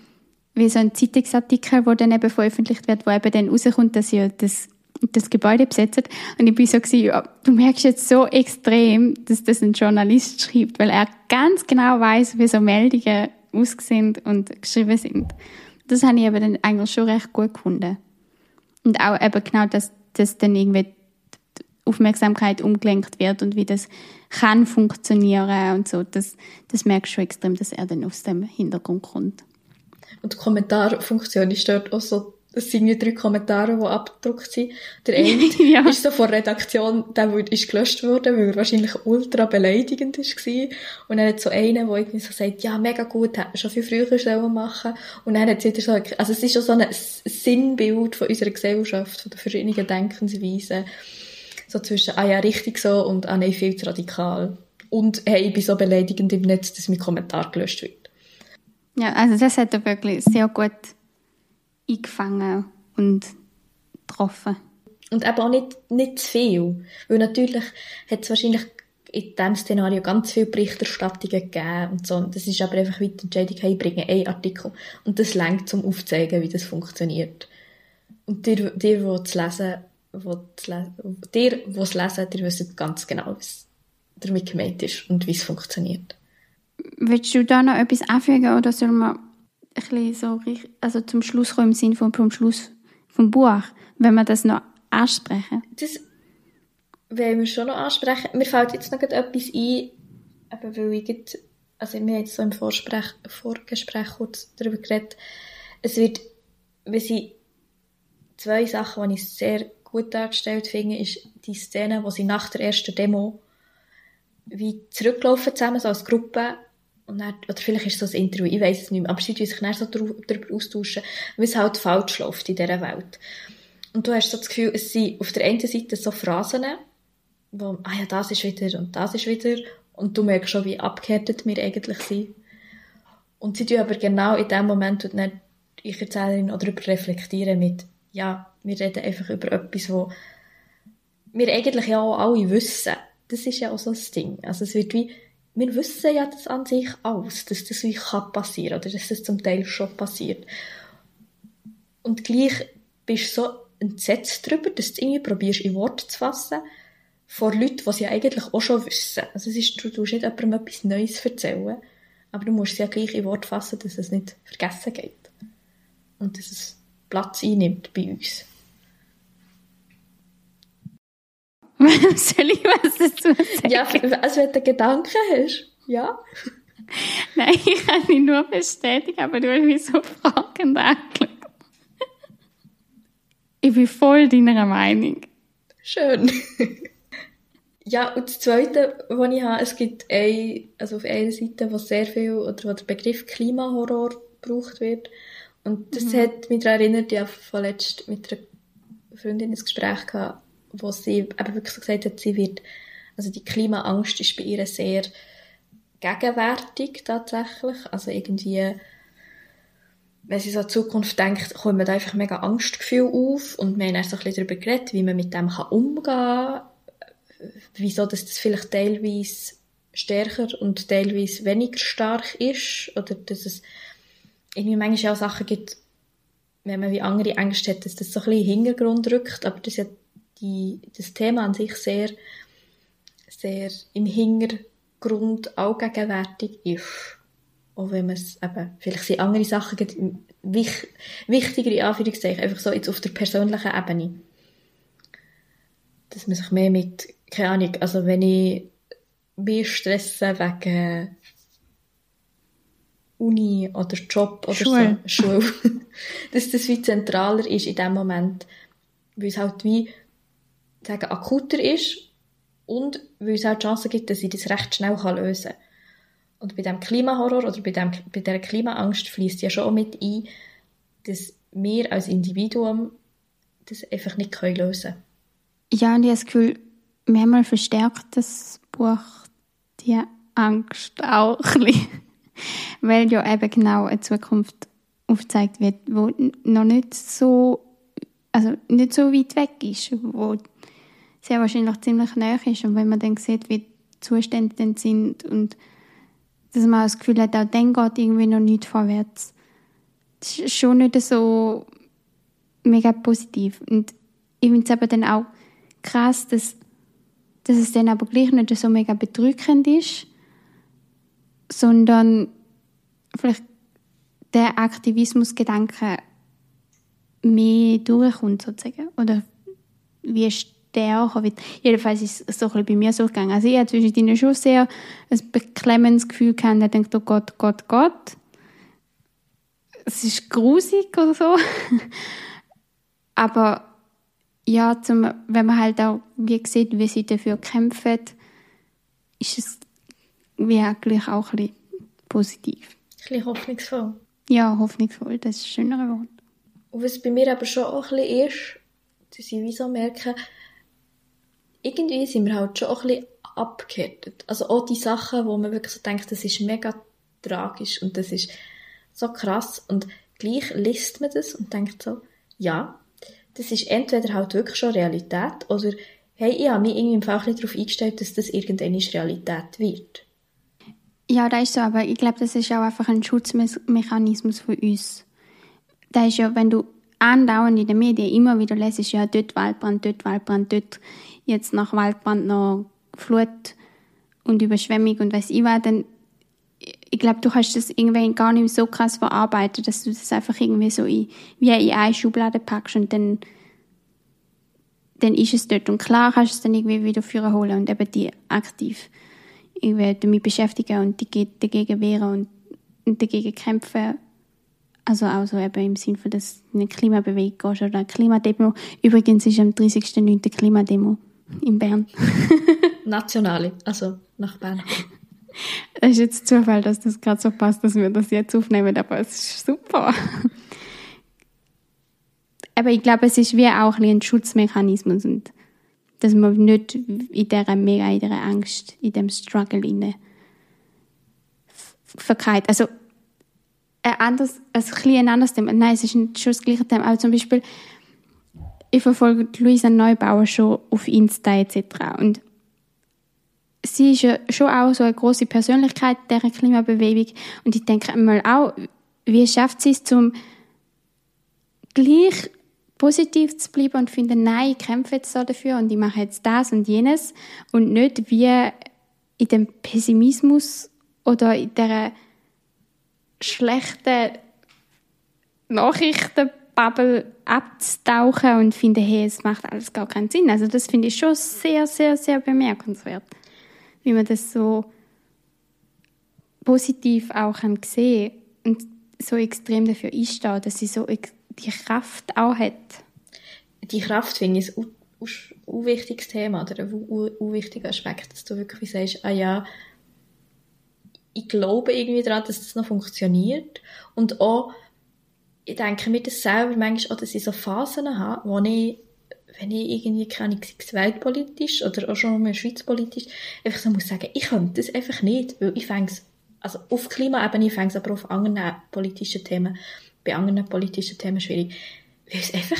wie so ein Zeitungsartikel, wo dann eben veröffentlicht wird, wo eben dann rauskommt, dass ja das das Gebäude besetzen. Und ich bin so gewesen, ja, du merkst jetzt so extrem, dass das ein Journalist schreibt, weil er ganz genau weiß, wie so Meldungen aussehen und geschrieben sind. Das habe ich aber dann eigentlich schon recht gut gefunden. Und auch eben genau, dass, dass dann irgendwie die Aufmerksamkeit umgelenkt wird und wie das kann funktionieren und so. Das, das merkst du schon extrem, dass er dann aus dem Hintergrund kommt. Und die Kommentarfunktion ist dort auch so es sind ja drei Kommentare, die abgedruckt sind. Der eine ja. ist so von der Redaktion, der ist gelöscht worden, weil er wahrscheinlich ultra beleidigend war. Und dann hat so einer, der irgendwie so sagt, ja, mega gut, hätte man schon viel früher sollen machen Und dann hat es so, also es ist schon so ein Sinnbild von unserer Gesellschaft, von den verschiedenen Denkensweisen. So zwischen, ah ja, richtig so und ah nein, viel zu radikal. Und hey, ich bin so beleidigend im Netz, dass mein Kommentar gelöscht wird. Ja, also das hat er wirklich sehr gut eingefangen und getroffen. Und eben auch nicht, nicht zu viel. Weil natürlich hat es wahrscheinlich in diesem Szenario ganz viele Berichterstattungen gegeben und so. das ist aber einfach wie die Entscheidung, hey, bringen einen Artikel. Und das lenkt zum Aufzeigen, wie das funktioniert. Und dir, dir wo es lesen, wo dir, wo es lesen, dir wisst ganz genau, was damit gemeint ist und wie es funktioniert. Willst du da noch etwas anfügen oder soll man bisschen so, also zum Schluss kommen im Sinn vom, vom Schluss vom Buch, wenn wir das noch ansprechen? Das wollen wir schon noch ansprechen. Mir fällt jetzt noch etwas ein, aber weil ich jetzt, also wir haben jetzt so im Vorsprech, Vorgespräch kurz darüber geredet, es wird, wenn sie zwei Sachen, die ich sehr gut dargestellt finde, ist die Szene, wo sie nach der ersten Demo wie zurücklaufen zusammen, so als Gruppe, und dann, oder vielleicht ist es so ein Interview, ich weiß es nicht mehr, aber sie sich dann so darüber austauschen, wie es halt falsch läuft in dieser Welt. Und du hast so das Gefühl, es sind auf der einen Seite so Phrasen, wo, ah ja, das ist wieder und das ist wieder, und du merkst schon, wie abgehärtet wir eigentlich sind. Und sie tun aber genau in dem Moment, und dann ich Erzählerin auch darüber reflektieren mit, ja, wir reden einfach über etwas, wo wir eigentlich ja auch alle wissen. Das ist ja auch so das Ding. Also es wird wie, wir wissen ja das an sich aus, dass das wie kann passieren oder dass das zum Teil schon passiert. Und gleich bist du so entsetzt darüber, dass du irgendwie probierst, in Worte zu fassen, vor Leuten, die sie eigentlich auch schon wissen. Also es ist, du musst nicht jemandem etwas Neues erzählen, aber du musst sie ja gleich in Worte fassen, dass es nicht vergessen geht. Und dass es Platz einnimmt bei uns. Soll ich was dazu sagen? Ja, also wenn du Gedanken hast, ja. Nein, ich kann mich nur bestätigen, aber du hast mich so fragend angeschaut. Ich bin voll deiner Meinung. Schön. ja, und das Zweite, was ich habe, es gibt ein, also auf einer Seite, wo sehr viel, oder wo der Begriff Klimahorror gebraucht wird. Und das mhm. hat mich daran erinnert, ich habe vorletzt mit einer Freundin ein Gespräch gehabt, wo sie eben wirklich so gesagt hat, sie wird, also die Klimaangst ist bei ihr sehr gegenwärtig tatsächlich, also irgendwie, wenn sie so an die Zukunft denkt, kommt da einfach mega Angstgefühl auf und wir haben dann so ein bisschen darüber geredet, wie man mit dem kann umgehen kann, wieso dass das vielleicht teilweise stärker und teilweise weniger stark ist oder dass es irgendwie manchmal auch Sachen gibt, wenn man wie andere Ängste hat, dass das so ein bisschen Hintergrund rückt, aber das ja die, das Thema an sich sehr, sehr im Hintergrund auch gegenwärtig ist. Auch wenn man es eben, vielleicht sind andere Sachen gibt, wich, wichtigere Anführungszeichen, einfach so jetzt auf der persönlichen Ebene. Dass man sich mehr mit, keine Ahnung, also wenn ich mich stresse wegen Uni oder Job oder Schule. so, Schule, dass das wie zentraler ist in dem Moment, weil es halt wie sagen, akuter ist und weil es auch die Chance gibt, dass ich das recht schnell lösen kann. Und bei dem Klimahorror oder bei, dem, bei dieser Klimaangst fließt ja schon mit ein, dass wir als Individuum das einfach nicht lösen können. Ja, und ich habe das Gefühl, mehrmals verstärkt das Buch die Angst auch ein bisschen. Weil ja eben genau eine Zukunft aufgezeigt wird, wo noch nicht so, also nicht so weit weg ist, wo sehr wahrscheinlich ziemlich nahe ist. Und wenn man dann sieht, wie die Zustände dann sind und dass man das Gefühl hat, auch dann geht irgendwie noch nichts vorwärts. Das ist schon nicht so mega positiv. Und ich finde es aber dann auch krass, dass, dass es dann aber gleich nicht so mega bedrückend ist, sondern vielleicht der Aktivismusgedanke mehr durchkommt sozusagen. Oder wie stärker wird. Jedenfalls ist es so ein bisschen bei mir so gegangen. Also ich hatte zwischendrin schon sehr ein beklemmendes Gefühl gehabt, ich dachte, oh Gott, Gott, Gott. Es ist grusig oder so. Aber ja, zum, wenn man halt auch wie sieht, wie sie dafür kämpfen, ist es wirklich auch ein bisschen positiv. Ein bisschen hoffnungsvoll. Ja, hoffnungsvoll, das ist ein schöneres Wort. Und was bei mir aber schon auch ein bisschen ist, dass ich wie so merke, irgendwie sind wir halt schon auch ein bisschen abgehärtet. Also auch die Sachen, wo man wirklich so denkt, das ist mega tragisch und das ist so krass und gleich liest man das und denkt so, ja, das ist entweder halt wirklich schon Realität oder hey, ich habe mich irgendwie im Fall darauf eingestellt, dass das irgendwann Realität wird. Ja, das ist so, aber ich glaube, das ist auch einfach ein Schutzmechanismus für uns. Das ist ja, wenn du andauernd in den Medien immer wieder lesest, ja, dort Waldbrand, dort Waldbrand, dort jetzt nach Waldbrand noch Flut und Überschwemmung und weiß ich was, dann ich glaube, du kannst das irgendwie gar nicht so krass verarbeiten, dass du das einfach irgendwie so in, wie in eine Schublade packst und dann, dann ist es dort. Und klar kannst du es dann irgendwie wieder führen und eben die aktiv irgendwie damit beschäftigen und die, dagegen wehren und, und dagegen kämpfen. Also auch so eben im Sinne von, dass eine Klimabewegung gehst oder eine Klimademo. Übrigens ist am 30.09. Klimademo in Bern. Nationale, also nach Bern. Es ist jetzt Zufall, dass das gerade so passt, dass wir das jetzt aufnehmen, aber es ist super. Aber ich glaube, es ist wie auch ein, Schutzmechanismus und dass man nicht in dieser mega, in dieser Angst, in dem Struggle inne verkeilt. Also ein anderes, ein, ein anderes Thema. Nein, es ist schon das gleiche Thema. Aber zum Beispiel, ich verfolge Luisa Neubauer schon auf Insta etc. Und sie ist ja schon auch so eine große Persönlichkeit der Klimabewegung und ich denke einmal auch, wie schafft sie es, zum gleich positiv zu bleiben und finden, nein, ich kämpfe jetzt so dafür und ich mache jetzt das und jenes und nicht wie in dem Pessimismus oder in der schlechten Nachrichtenbubble abzutauchen und finden, hey, es macht alles gar keinen Sinn. Also das finde ich schon sehr, sehr, sehr bemerkenswert wie man das so positiv auch sehen und so extrem dafür einsteht, dass sie so die Kraft auch hat. Die Kraft finde ich ein wichtiges Thema oder ein wichtiger Aspekt, dass du wirklich sagst, ah ja, ich glaube irgendwie daran, dass das noch funktioniert und auch ich denke mir das selber manchmal auch, dass ich so Phasen habe, wo ich wenn ich irgendwie, keine Ahnung, weltpolitisch oder auch schon mal schweizpolitisch, einfach so muss sagen, ich könnte das einfach nicht, weil ich fände also auf Klimaebene fände aber auf anderen politischen Themen, bei anderen politischen Themen schwierig, weil es einfach,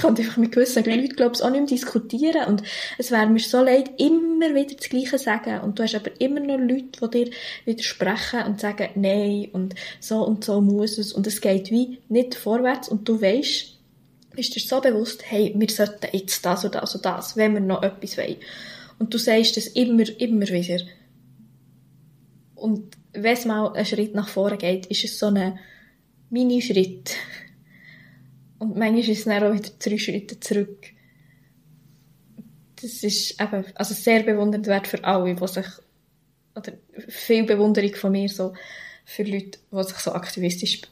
ich könnte einfach mit gewissen Leuten, glaube ich, auch nicht mehr diskutieren und es wäre mir so leid, immer wieder das Gleiche sagen und du hast aber immer noch Leute, die dir widersprechen und sagen, nein und so und so muss es und es geht wie nicht vorwärts und du weißt, ist dir so bewusst, hey, wir sollten jetzt das oder das oder das, wenn wir noch etwas wollen. Und du sagst das immer, immer wieder. Und wenn es mal einen Schritt nach vorne geht, ist es so ein Mini-Schritt. Und manchmal ist es dann auch wieder drei Schritte zurück. Das ist eben, also sehr bewundernswert für alle, die sich, oder viel Bewunderung von mir so, für Leute, die sich so aktivistisch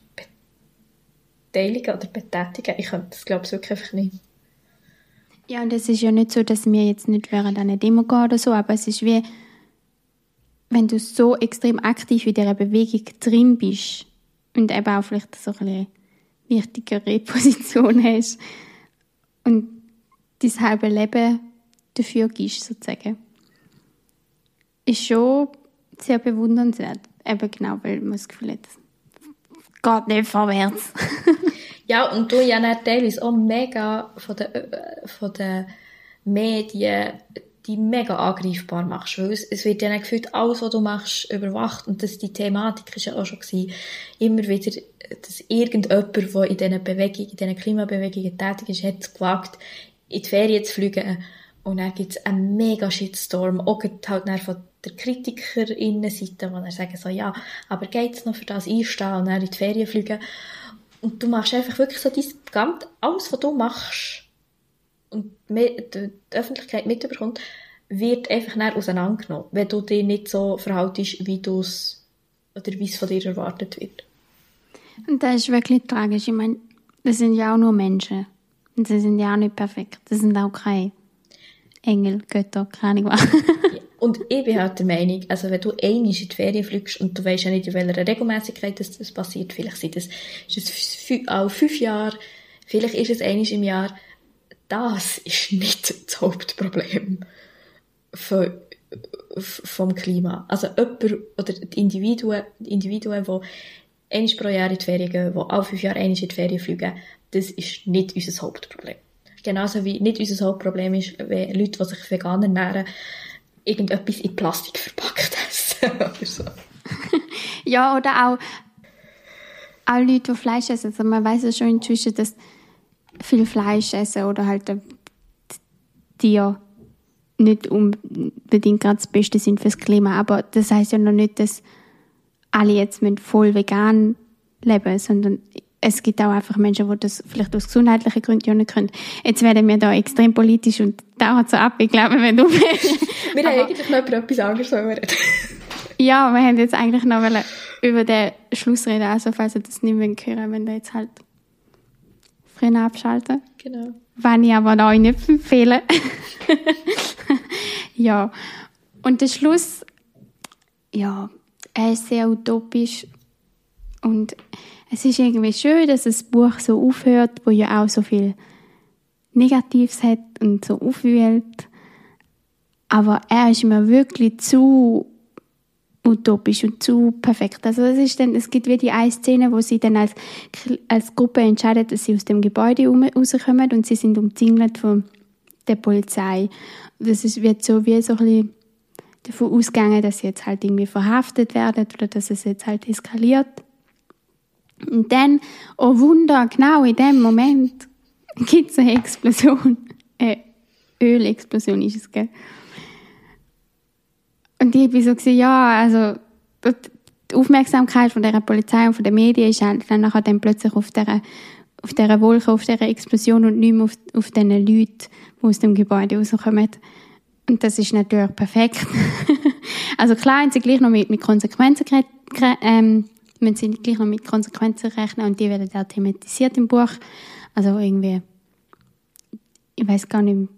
beteiligen oder betätigen. Ich könnte das, glaube ich, wirklich einfach nicht. Ja, und es ist ja nicht so, dass wir jetzt nicht während einer Demo gehen oder so, aber es ist wie, wenn du so extrem aktiv in dieser Bewegung drin bist und eben auch vielleicht so eine wichtigere Position hast und dein halbe Leben dafür gibst, sozusagen, ist schon sehr bewundernswert. Eben genau, weil man das Gefühl hat, geht nicht vorwärts. ja, und du ja teilweise auch mega von den, von den Medien die mega angreifbar machst, weil es, es wird dann gefühlt, alles, was du machst, überwacht. Und das, die Thematik ist ja auch schon gewesen, immer wieder, dass irgendjemand, der in diesen Bewegungen, in diesen Klimabewegungen tätig ist, hat es gewagt, in die Ferien zu fliegen. Und dann gibt es einen mega Shitstorm, auch halt von der Kritikerinnenseite, dann sagen so, ja, aber geht's noch für das einstehen und dann in die Ferien fliegen? Und du machst einfach wirklich so dein, ganz, alles, was du machst, und die Öffentlichkeit mitbekommt, wird einfach nicht auseinandergenommen, wenn du dich nicht so verhaltest, wie du es oder wie es von dir erwartet wird. Und das ist wirklich tragisch. Ich meine, das sind ja auch nur Menschen. Und sie sind ja auch nicht perfekt. Das sind auch keine Engel, Götter, keine Ahnung was. Und ich bin halt der Meinung, also wenn du einmal in die Ferien fliegst und du weißt ja nicht, in welcher Regelmäßigkeit das, das passiert, vielleicht sind das, ist es auch fünf Jahre, vielleicht ist es einmal im Jahr, das ist nicht das Hauptproblem von, vom Klima. Also jemand oder die Individuen, die Individuen, die einmal pro Jahr in die Ferien gehen, die alle fünf Jahre einmal in die Ferien fliegen, das ist nicht unser Hauptproblem. Genauso wie nicht unser Hauptproblem ist, wenn Leute, die sich vegan ernähren, irgendetwas in Plastik verpackt essen so. ja, oder auch, auch Leute, die Fleisch essen. Also man weiß ja schon inzwischen, dass viel Fleisch essen oder halt Tiere nicht unbedingt gerade das Beste sind fürs Klima. Aber das heißt ja noch nicht, dass alle jetzt mit voll vegan leben, sondern es gibt auch einfach Menschen, die das vielleicht aus gesundheitlichen Gründen ja nicht können. Jetzt werden wir da extrem politisch und dauert so ab. Ich glaube, wenn du... wir haben eigentlich noch über etwas anderes reden. ja, wir haben jetzt eigentlich noch über den Schluss reden, also falls ihr das nicht mehr hören wenn ihr jetzt halt früher abschalten. Genau. Wenn ich aber euch nicht empfehlen. ja. Und der Schluss, ja, er ist sehr utopisch und es ist irgendwie schön, dass das Buch so aufhört, wo ja auch so viel Negatives hat und so aufwühlt. Aber er ist mir wirklich zu utopisch und zu perfekt. Also es ist dann, es gibt wie die eine Szene, wo sie dann als, als Gruppe entscheiden, dass sie aus dem Gebäude rauskommen und sie sind umzingelt von der Polizei. Das ist, wird so wie so ein davon ausgegangen, dass sie jetzt halt irgendwie verhaftet werden oder dass es jetzt halt eskaliert. Und dann, oh Wunder, genau in dem Moment gibt es eine Explosion. Eine Ölexplosion ist es, gell? Und ich bin so gewesen, ja, also die Aufmerksamkeit von der Polizei und von den Medien ist halt dann nachher dann plötzlich auf der auf dieser Wolke, auf dieser Explosion und nicht mehr auf, auf den Leuten, die aus dem Gebäude rauskommen. Und das ist natürlich perfekt. also klar, haben sie gleich noch mit, mit Konsequenzen ähm, müssen sie gleich noch mit Konsequenzen rechnen und die werden auch thematisiert im Buch. Also irgendwie, ich weiß gar nicht,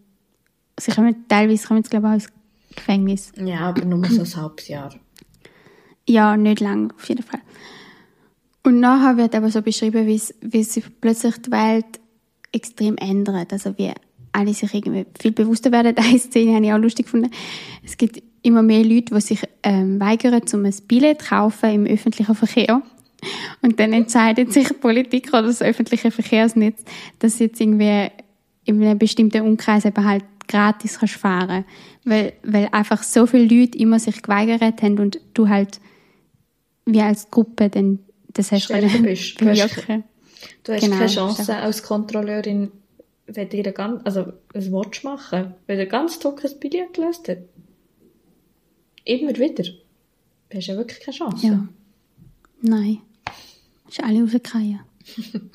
sie kommen, teilweise kommen sie glaube ich aus Gefängnis. Ja, aber nur so ein halbes Jahr. Ja, nicht lang, auf jeden Fall. Und nachher wird aber so beschrieben, wie, sich plötzlich die Welt extrem ändert. Also wie alle sich irgendwie viel bewusster werden. Eine Szene habe ich auch lustig gefunden. Es gibt immer mehr Leute, die sich ähm, weigern, um ein Billett zu kaufen im öffentlichen Verkehr. Und dann entscheidet sich Politiker oder das öffentliche Verkehrsnetz, dass jetzt irgendwie in einem bestimmten Umkreis eben halt gratis kannst fahren weil, weil einfach so viele Leute immer sich geweigert haben und du halt wie als Gruppe dann das hast Stärker bist. Du hast, du hast genau, keine Chance als Kontrolleurin, wenn dir ganz, also ein Watch machen, wenn du ganz trockenes Billett gelöst hast. Immer wieder. Du hast ja wirklich keine Chance. Ja. Nein. Ist alle rausgefallen.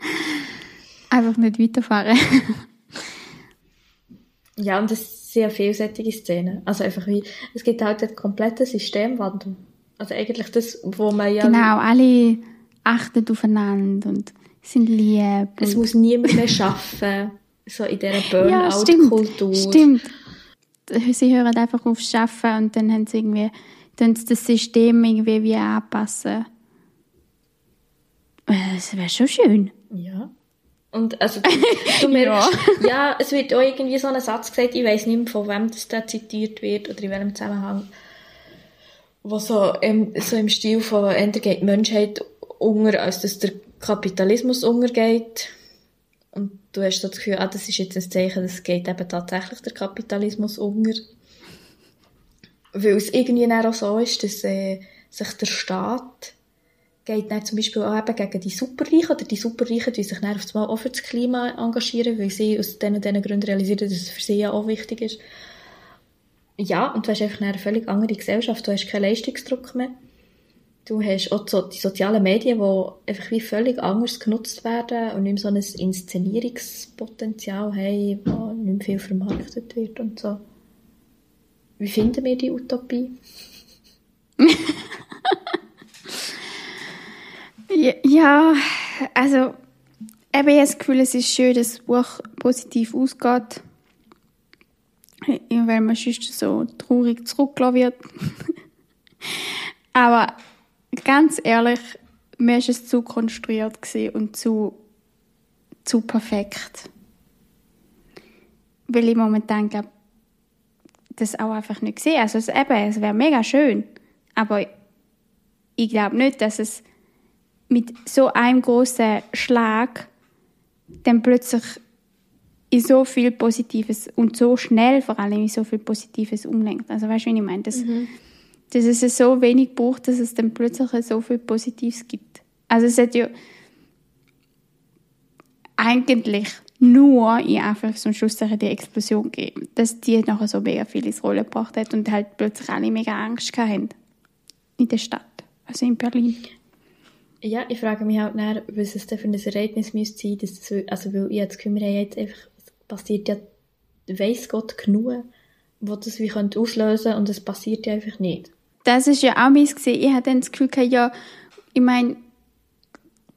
Einfach nicht weiterfahren. Ja, und das ist sehr vielseitige Szenen. Also einfach wie, es gibt halt einen kompletten Systemwandel. Also eigentlich das, wo man ja... Genau, alle achten aufeinander und sind lieb. Es muss niemand mehr arbeiten, so in dieser Burnout-Kultur. Ja, stimmt, stimmt. Sie hören einfach auf Arbeiten und dann haben sie irgendwie, dann das System irgendwie wie anpassen. Das wäre schon schön. Ja. Und also, du merkst, ja. ja. es wird auch irgendwie so ein Satz gesagt, ich weiß nicht mehr, von wem das da zitiert wird oder in welchem Zusammenhang, wo so, im, so im Stil von, entweder geht die Menschheit unter, als dass der Kapitalismus untergeht. Und du hast so das Gefühl, ah, das ist jetzt ein Zeichen, das geht eben tatsächlich der Kapitalismus unter. Weil es irgendwie auch so ist, dass äh, sich der Staat geht dann zum Beispiel auch eben gegen die Superreichen oder die Superreichen, die sich dann auf einmal auch für das Klima engagieren, weil sie aus diesen, diesen Gründen realisieren, dass es für sie ja auch wichtig ist. Ja, und du hast einfach eine völlig andere Gesellschaft, du hast keinen Leistungsdruck mehr. Du hast auch so die sozialen Medien, die einfach wie völlig anders genutzt werden und nicht mehr so ein Inszenierungspotenzial haben, wo nicht mehr viel vermarktet wird und so. Wie finden wir die Utopie? ja, also ich habe das Gefühl, es ist schön, dass das Buch positiv ausgeht, weil man sonst so traurig zurückgelassen wird. Aber ganz ehrlich, mir ist es zu konstruiert und zu, zu perfekt. Weil ich momentan glaube, das auch einfach nicht sehe. Also es, eben, es wäre mega schön, aber ich glaube nicht, dass es mit so einem großen Schlag dann plötzlich in so viel Positives und so schnell vor allem in so viel Positives umlenkt. Also weißt du, wie ich meine? Das, mhm. dass es so wenig braucht, dass es dann plötzlich so viel Positives gibt. Also es hat ja eigentlich nur in Anführungs- und Schlusszeichen die Explosion gegeben, dass die nachher so mega viel ins Rollen gebracht hat und halt plötzlich alle mega Angst hatten in der Stadt, also in Berlin. Ja, ich frage mich halt nach, was es denn für ein Ereignis müsste sein, dass das, also weil ich jetzt kümmere jetzt einfach, passiert ja, weiss Gott genug, wo das wie könnte auslösen und es passiert ja einfach nicht. Das ist ja auch meins gesehen. Ich hatte dann das Gefühl, ja, ich meine,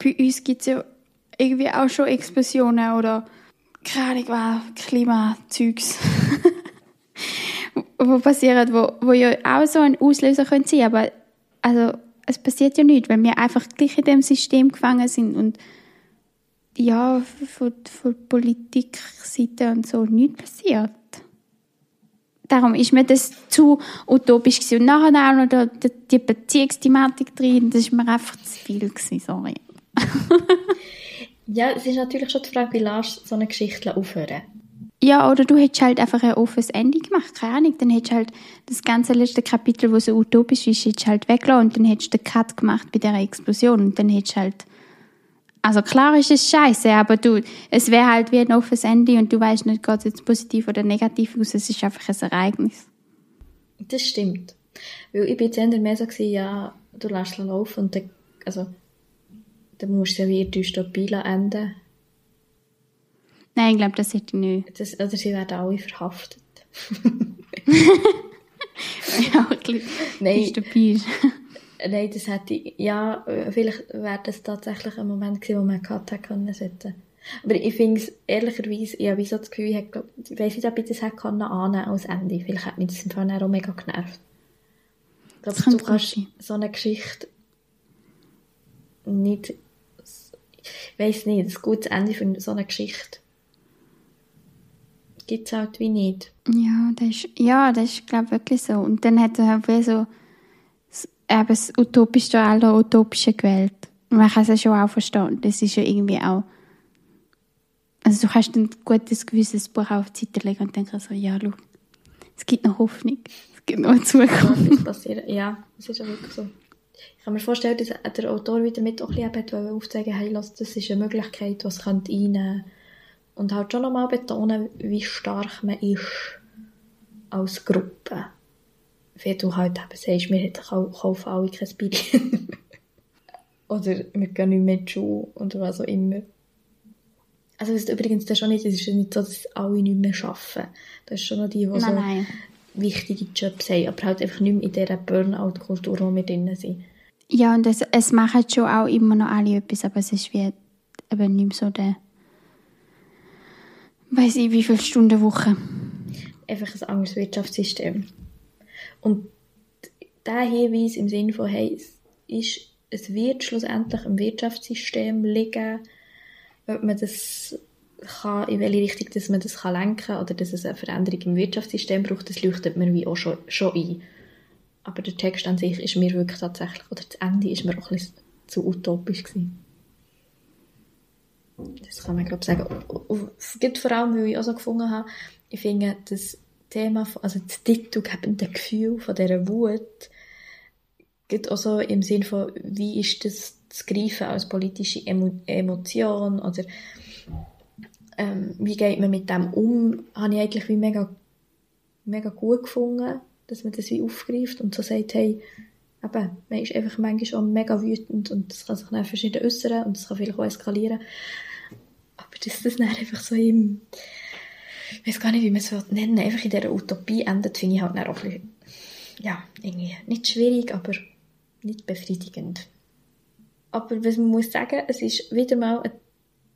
bei uns gibt es ja irgendwie auch schon Explosionen oder keine Ahnung, Klimazeugs, wo passieren, wo, wo ja auch so ein Auslöser können sein, aber also es passiert ja nichts, weil wir einfach gleich in dem System gefangen sind und ja, von, von Politikseite und so nichts passiert. Darum ist mir das zu utopisch gewesen. Und nachher auch noch die, die Beziehungsthematik drin, das war mir einfach zu viel gewesen, sorry. ja, es ist natürlich schon die Frage, wie lässt so eine Geschichte aufhören? Ja, oder du hättest halt einfach ein offenes Ende gemacht, keine Ahnung. Dann hättest du halt das ganze letzte Kapitel, wo so utopisch ist, hättest halt weggelassen und dann hättest du den Cut gemacht bei dieser Explosion und dann hättest du halt also klar ist es scheiße, aber du, es wäre halt wie ein offenes Ende und du weißt nicht, geht es jetzt positiv oder negativ aus, es ist einfach ein Ereignis. Das stimmt. Weil ich bin jetzt mehr so gewesen, ja, du lässt es laufen und dann, also, dann musst du ja wie Dystopie enden. Nein, ich glaube, das hätte ich nicht. Das, oder sie werden alle verhaftet. ja, ein bisschen Nein. Nein, das hätte ich, ja, vielleicht wäre das tatsächlich ein Moment gewesen, wo man gehabt hätte können sitzen. Aber ich finde es ehrlicherweise, ich habe so das Gefühl, ich, hätte, ich weiss nicht, ob ich das hätte können annehmen als Ende. Vielleicht hat mich das im Fall auch mega genervt. Ich glaube, du kannst sein. so eine Geschichte nicht, ich weiss nicht, das gutes Ende für so eine Geschichte gibt es halt wie nicht. Ja, das ist, ja, das ist, glaube ich, wirklich so. Und dann hat er halt wie so, eben das Utopischste aller Utopischen gewählt. Man kann es ja schon auch verstehen. Das ist ja irgendwie auch. Also, du kannst ein gutes, gewisses Buch auf die Seite legen und denken so, ja, schau, es gibt noch Hoffnung. Es gibt noch eine Zukunft. Ja, das ist ja wirklich so. Ich kann mir vorstellen, dass der Autor wieder mit auch ein bisschen aufzeigen hey, das ist eine Möglichkeit, was könnte einnehmen und halt schon nochmal betonen, wie stark man ist als Gruppe wie du halt eben sagst, wir kaufen alle kein Billy. oder wir gehen nicht mehr in die Schule oder was auch immer. Also das ist übrigens das schon nicht, es ist nicht so, dass alle nicht mehr arbeiten. Das ist schon noch die, die nein, so nein. wichtige Jobs haben, aber halt einfach nicht mehr in dieser Burnout-Kultur, wo wir drin sind. Ja, und es, es machen schon auch immer noch alle etwas, aber es ist wie eben nicht mehr so der weiß ich wie viele Stunden Woche. Einfach ein anderes Wirtschaftssystem. Und der Hinweis im Sinne von, hey, es, ist, es wird schlussendlich im Wirtschaftssystem liegen, ob man das kann, in welche Richtung dass man das kann lenken kann oder dass es eine Veränderung im Wirtschaftssystem braucht, das leuchtet mir wie auch schon, schon ein. Aber der Text an sich ist mir wirklich tatsächlich, oder das Ende ist mir auch ein bisschen zu utopisch gewesen. Das kann man, glaube sagen. Gibt vor allem, weil ich auch so gefunden habe, ich finde, das Thema, also das titelgebende Gefühl von dieser Wut, gibt auch so im Sinn von, wie ist das zu greifen als politische Emo Emotion oder ähm, wie geht man mit dem um, habe ich eigentlich wie mega, mega gut gefunden, dass man das wie aufgreift und so sagt, hey, eben, man ist einfach manchmal auch mega wütend und das kann sich dann verschieden äußern und das kann vielleicht auch eskalieren. Aber dass das dann einfach so im, ich weiß gar nicht, wie man es nennen einfach in dieser Utopie endet, finde ich halt dann auch ein bisschen, ja, irgendwie nicht schwierig, aber nicht befriedigend. Aber was man muss sagen, es ist wieder mal ein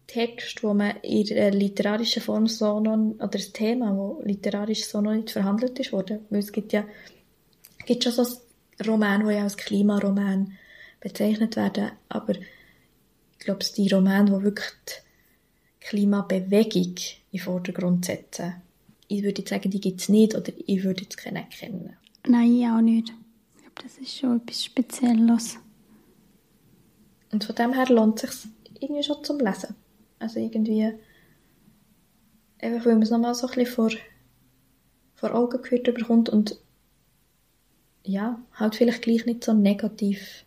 Text, wo man in der literarischen Form so noch, oder ein Thema, wo literarisch so noch nicht verhandelt ist worden. Weil es gibt ja, gibt schon so Romane, die ja als Klimaroman bezeichnet werden, aber ich glaube, die Romane, die wirklich die Klimabewegung in den Vordergrund setzen, ich würde sagen, die gibt es nicht oder ich würde jetzt keinen kennen. Nein, ich auch nicht. Ich glaube, das ist schon etwas Spezielles. Und von dem her lohnt es sich irgendwie schon zum Lesen. Also irgendwie, einfach weil man es nochmal so ein bisschen vor, vor Augen geführt bekommt und ja, halt vielleicht gleich nicht so negativ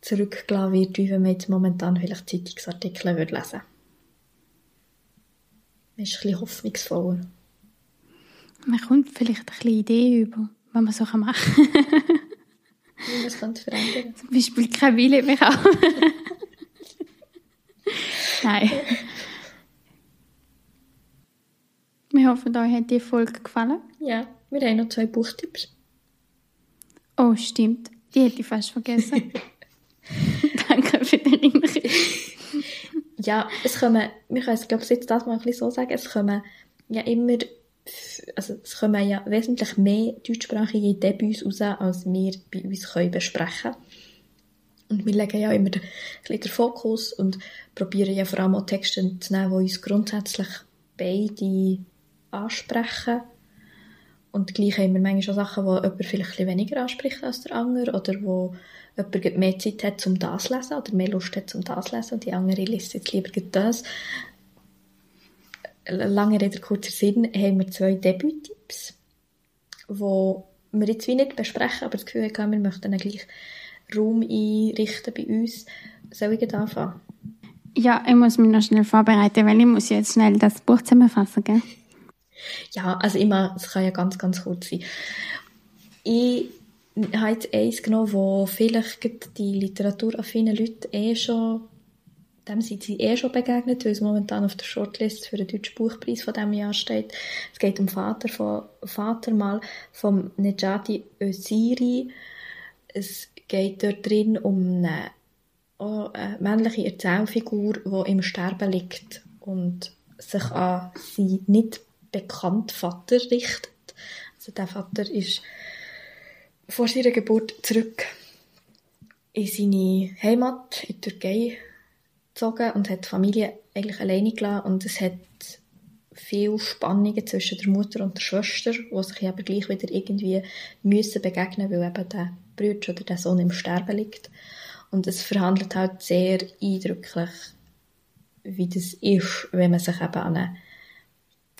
zurückgelassen wird, wie wenn man jetzt momentan vielleicht Zeitungsartikel würde lesen würde. Ist ein bisschen hoffnungsvoller. Man kommt vielleicht ein bisschen Idee über, was man so machen kann. wie man es verändern Zum Beispiel kein Wille mehr haben. Nein. Wir hoffen, euch hat die Folge gefallen. Ja, wir haben noch zwei Buchtipps. Oh, stimmt. Die hätte ich fast vergessen. Danke für den Hinweis. Ja, es kommen, wir können es, glaube ich, das mal ein bisschen so sagen, es kommen ja immer, also es kommen ja wesentlich mehr deutschsprachige Debüts raus, als wir bei uns können besprechen. Und wir legen ja immer ein bisschen den Fokus und probieren ja vor allem auch Texte zu nehmen, die uns grundsätzlich beide ansprechen. Und gleich haben wir manchmal auch Sachen, die jemand vielleicht ein weniger anspricht als der andere oder wo jemand mehr Zeit hat, um das zu lesen oder mehr Lust hat, um das zu lesen und die andere liest jetzt lieber das. Lange Rede, kurzer Sinn, haben wir zwei Debüttipps, die wir jetzt wie nicht besprechen, aber das Gefühl haben, wir möchten dann gleich Raum einrichten bei uns. Soll ich anfangen? Ja, ich muss mich noch schnell vorbereiten, weil ich muss jetzt schnell das Buch zusammenfassen, gell? Ja, also immer, es kann ja ganz, ganz kurz sein. Ich habe jetzt eins genommen, wo vielleicht die literaturaffinen Leute eh schon, dem sind sie eh schon begegnet, weil es momentan auf der Shortlist für den Deutschen Buchpreis von diesem Jahr steht. Es geht um Vater von, Vater mal, vom Nejati Öziri. Es geht dort drin um eine, oh, eine männliche Erzählfigur, die im Sterben liegt und sich an sie nicht bekannten Vater richtet. Also der Vater ist vor seiner Geburt zurück in seine Heimat in die Türkei gezogen und hat die Familie eigentlich alleine gelassen und es hat viel Spannungen zwischen der Mutter und der Schwester, die sich aber gleich wieder irgendwie müssen begegnen, weil eben der Bruder oder der Sohn im Sterben liegt. Und es verhandelt halt sehr eindrücklich, wie das ist, wenn man sich eben an eine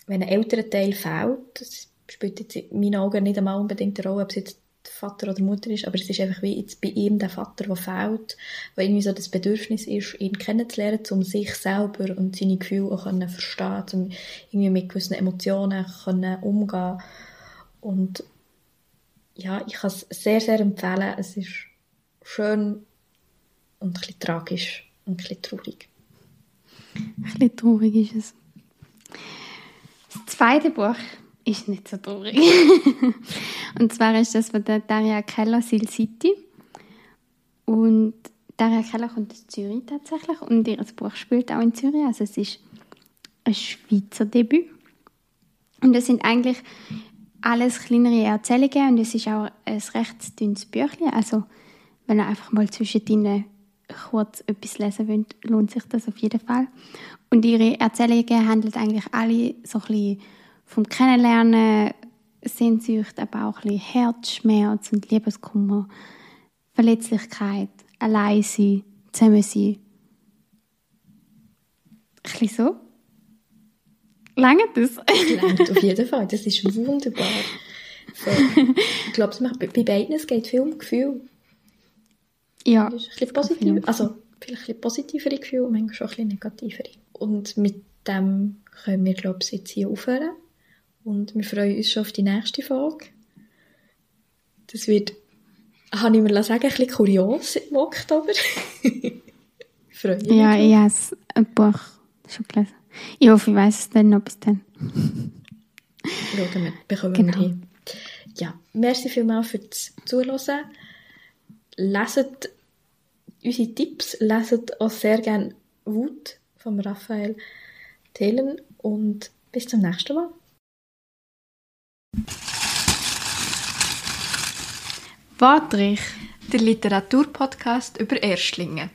wenn ein älterer Teil fehlt, das spielt jetzt in meinen Augen nicht einmal unbedingt eine Rolle, ob es jetzt Vater oder Mutter ist, aber es ist einfach wie jetzt bei ihm der Vater, der fehlt, wo irgendwie so das Bedürfnis ist, ihn kennenzulernen, um sich selber und seine Gefühle auch können verstehen, um irgendwie mit gewissen Emotionen können umgehen und ja, ich kann es sehr, sehr empfehlen. Es ist schön und ein bisschen tragisch und ein bisschen traurig. Ein bisschen traurig ist es. Das zweite Buch ist nicht so traurig. und zwar ist das von der Daria Keller, Sil City. Und Daria Keller kommt aus Zürich tatsächlich und ihr Buch spielt auch in Zürich. Also es ist ein Schweizer Debüt. Und es sind eigentlich alles kleinere Erzählungen und es ist auch ein recht dünnes Büchlein. Also wenn ihr einfach mal zwischendrin kurz etwas lesen wollt, lohnt sich das auf jeden Fall. Und ihre Erzählungen handeln eigentlich alle so ein bisschen vom Kennenlernen, Sehnsucht, aber auch ein bisschen Herzschmerz und Liebeskummer, Verletzlichkeit, allein sein, zusammen sein. bisschen so. Lange das? Langt auf jeden Fall. Das ist wunderbar. So. Ich glaube, bei bei beiden es geht viel um Gefühl. Ja. Ein bisschen positiv, also vielleicht ein bisschen positivere Gefühle, manchmal schon ein bisschen negativere. Und mit dem können wir, glaube ich, jetzt hier aufhören. Und wir freuen uns schon auf die nächste Folge. Das wird, habe ich mir sagen, ein bisschen kurios im Oktober. freue mich. Ja, ich habe ein Buch schon gelesen. Ich hoffe, ich weiß es dann noch bis dann. Schauen wir, bekommen Genau. wir hin. Ja, merci vielmals fürs Zuhören. Leset unsere Tipps, leset auch sehr gerne Wut von Raphael Thelen und bis zum nächsten Mal. Wortreich. Der Literaturpodcast über Erstlinge.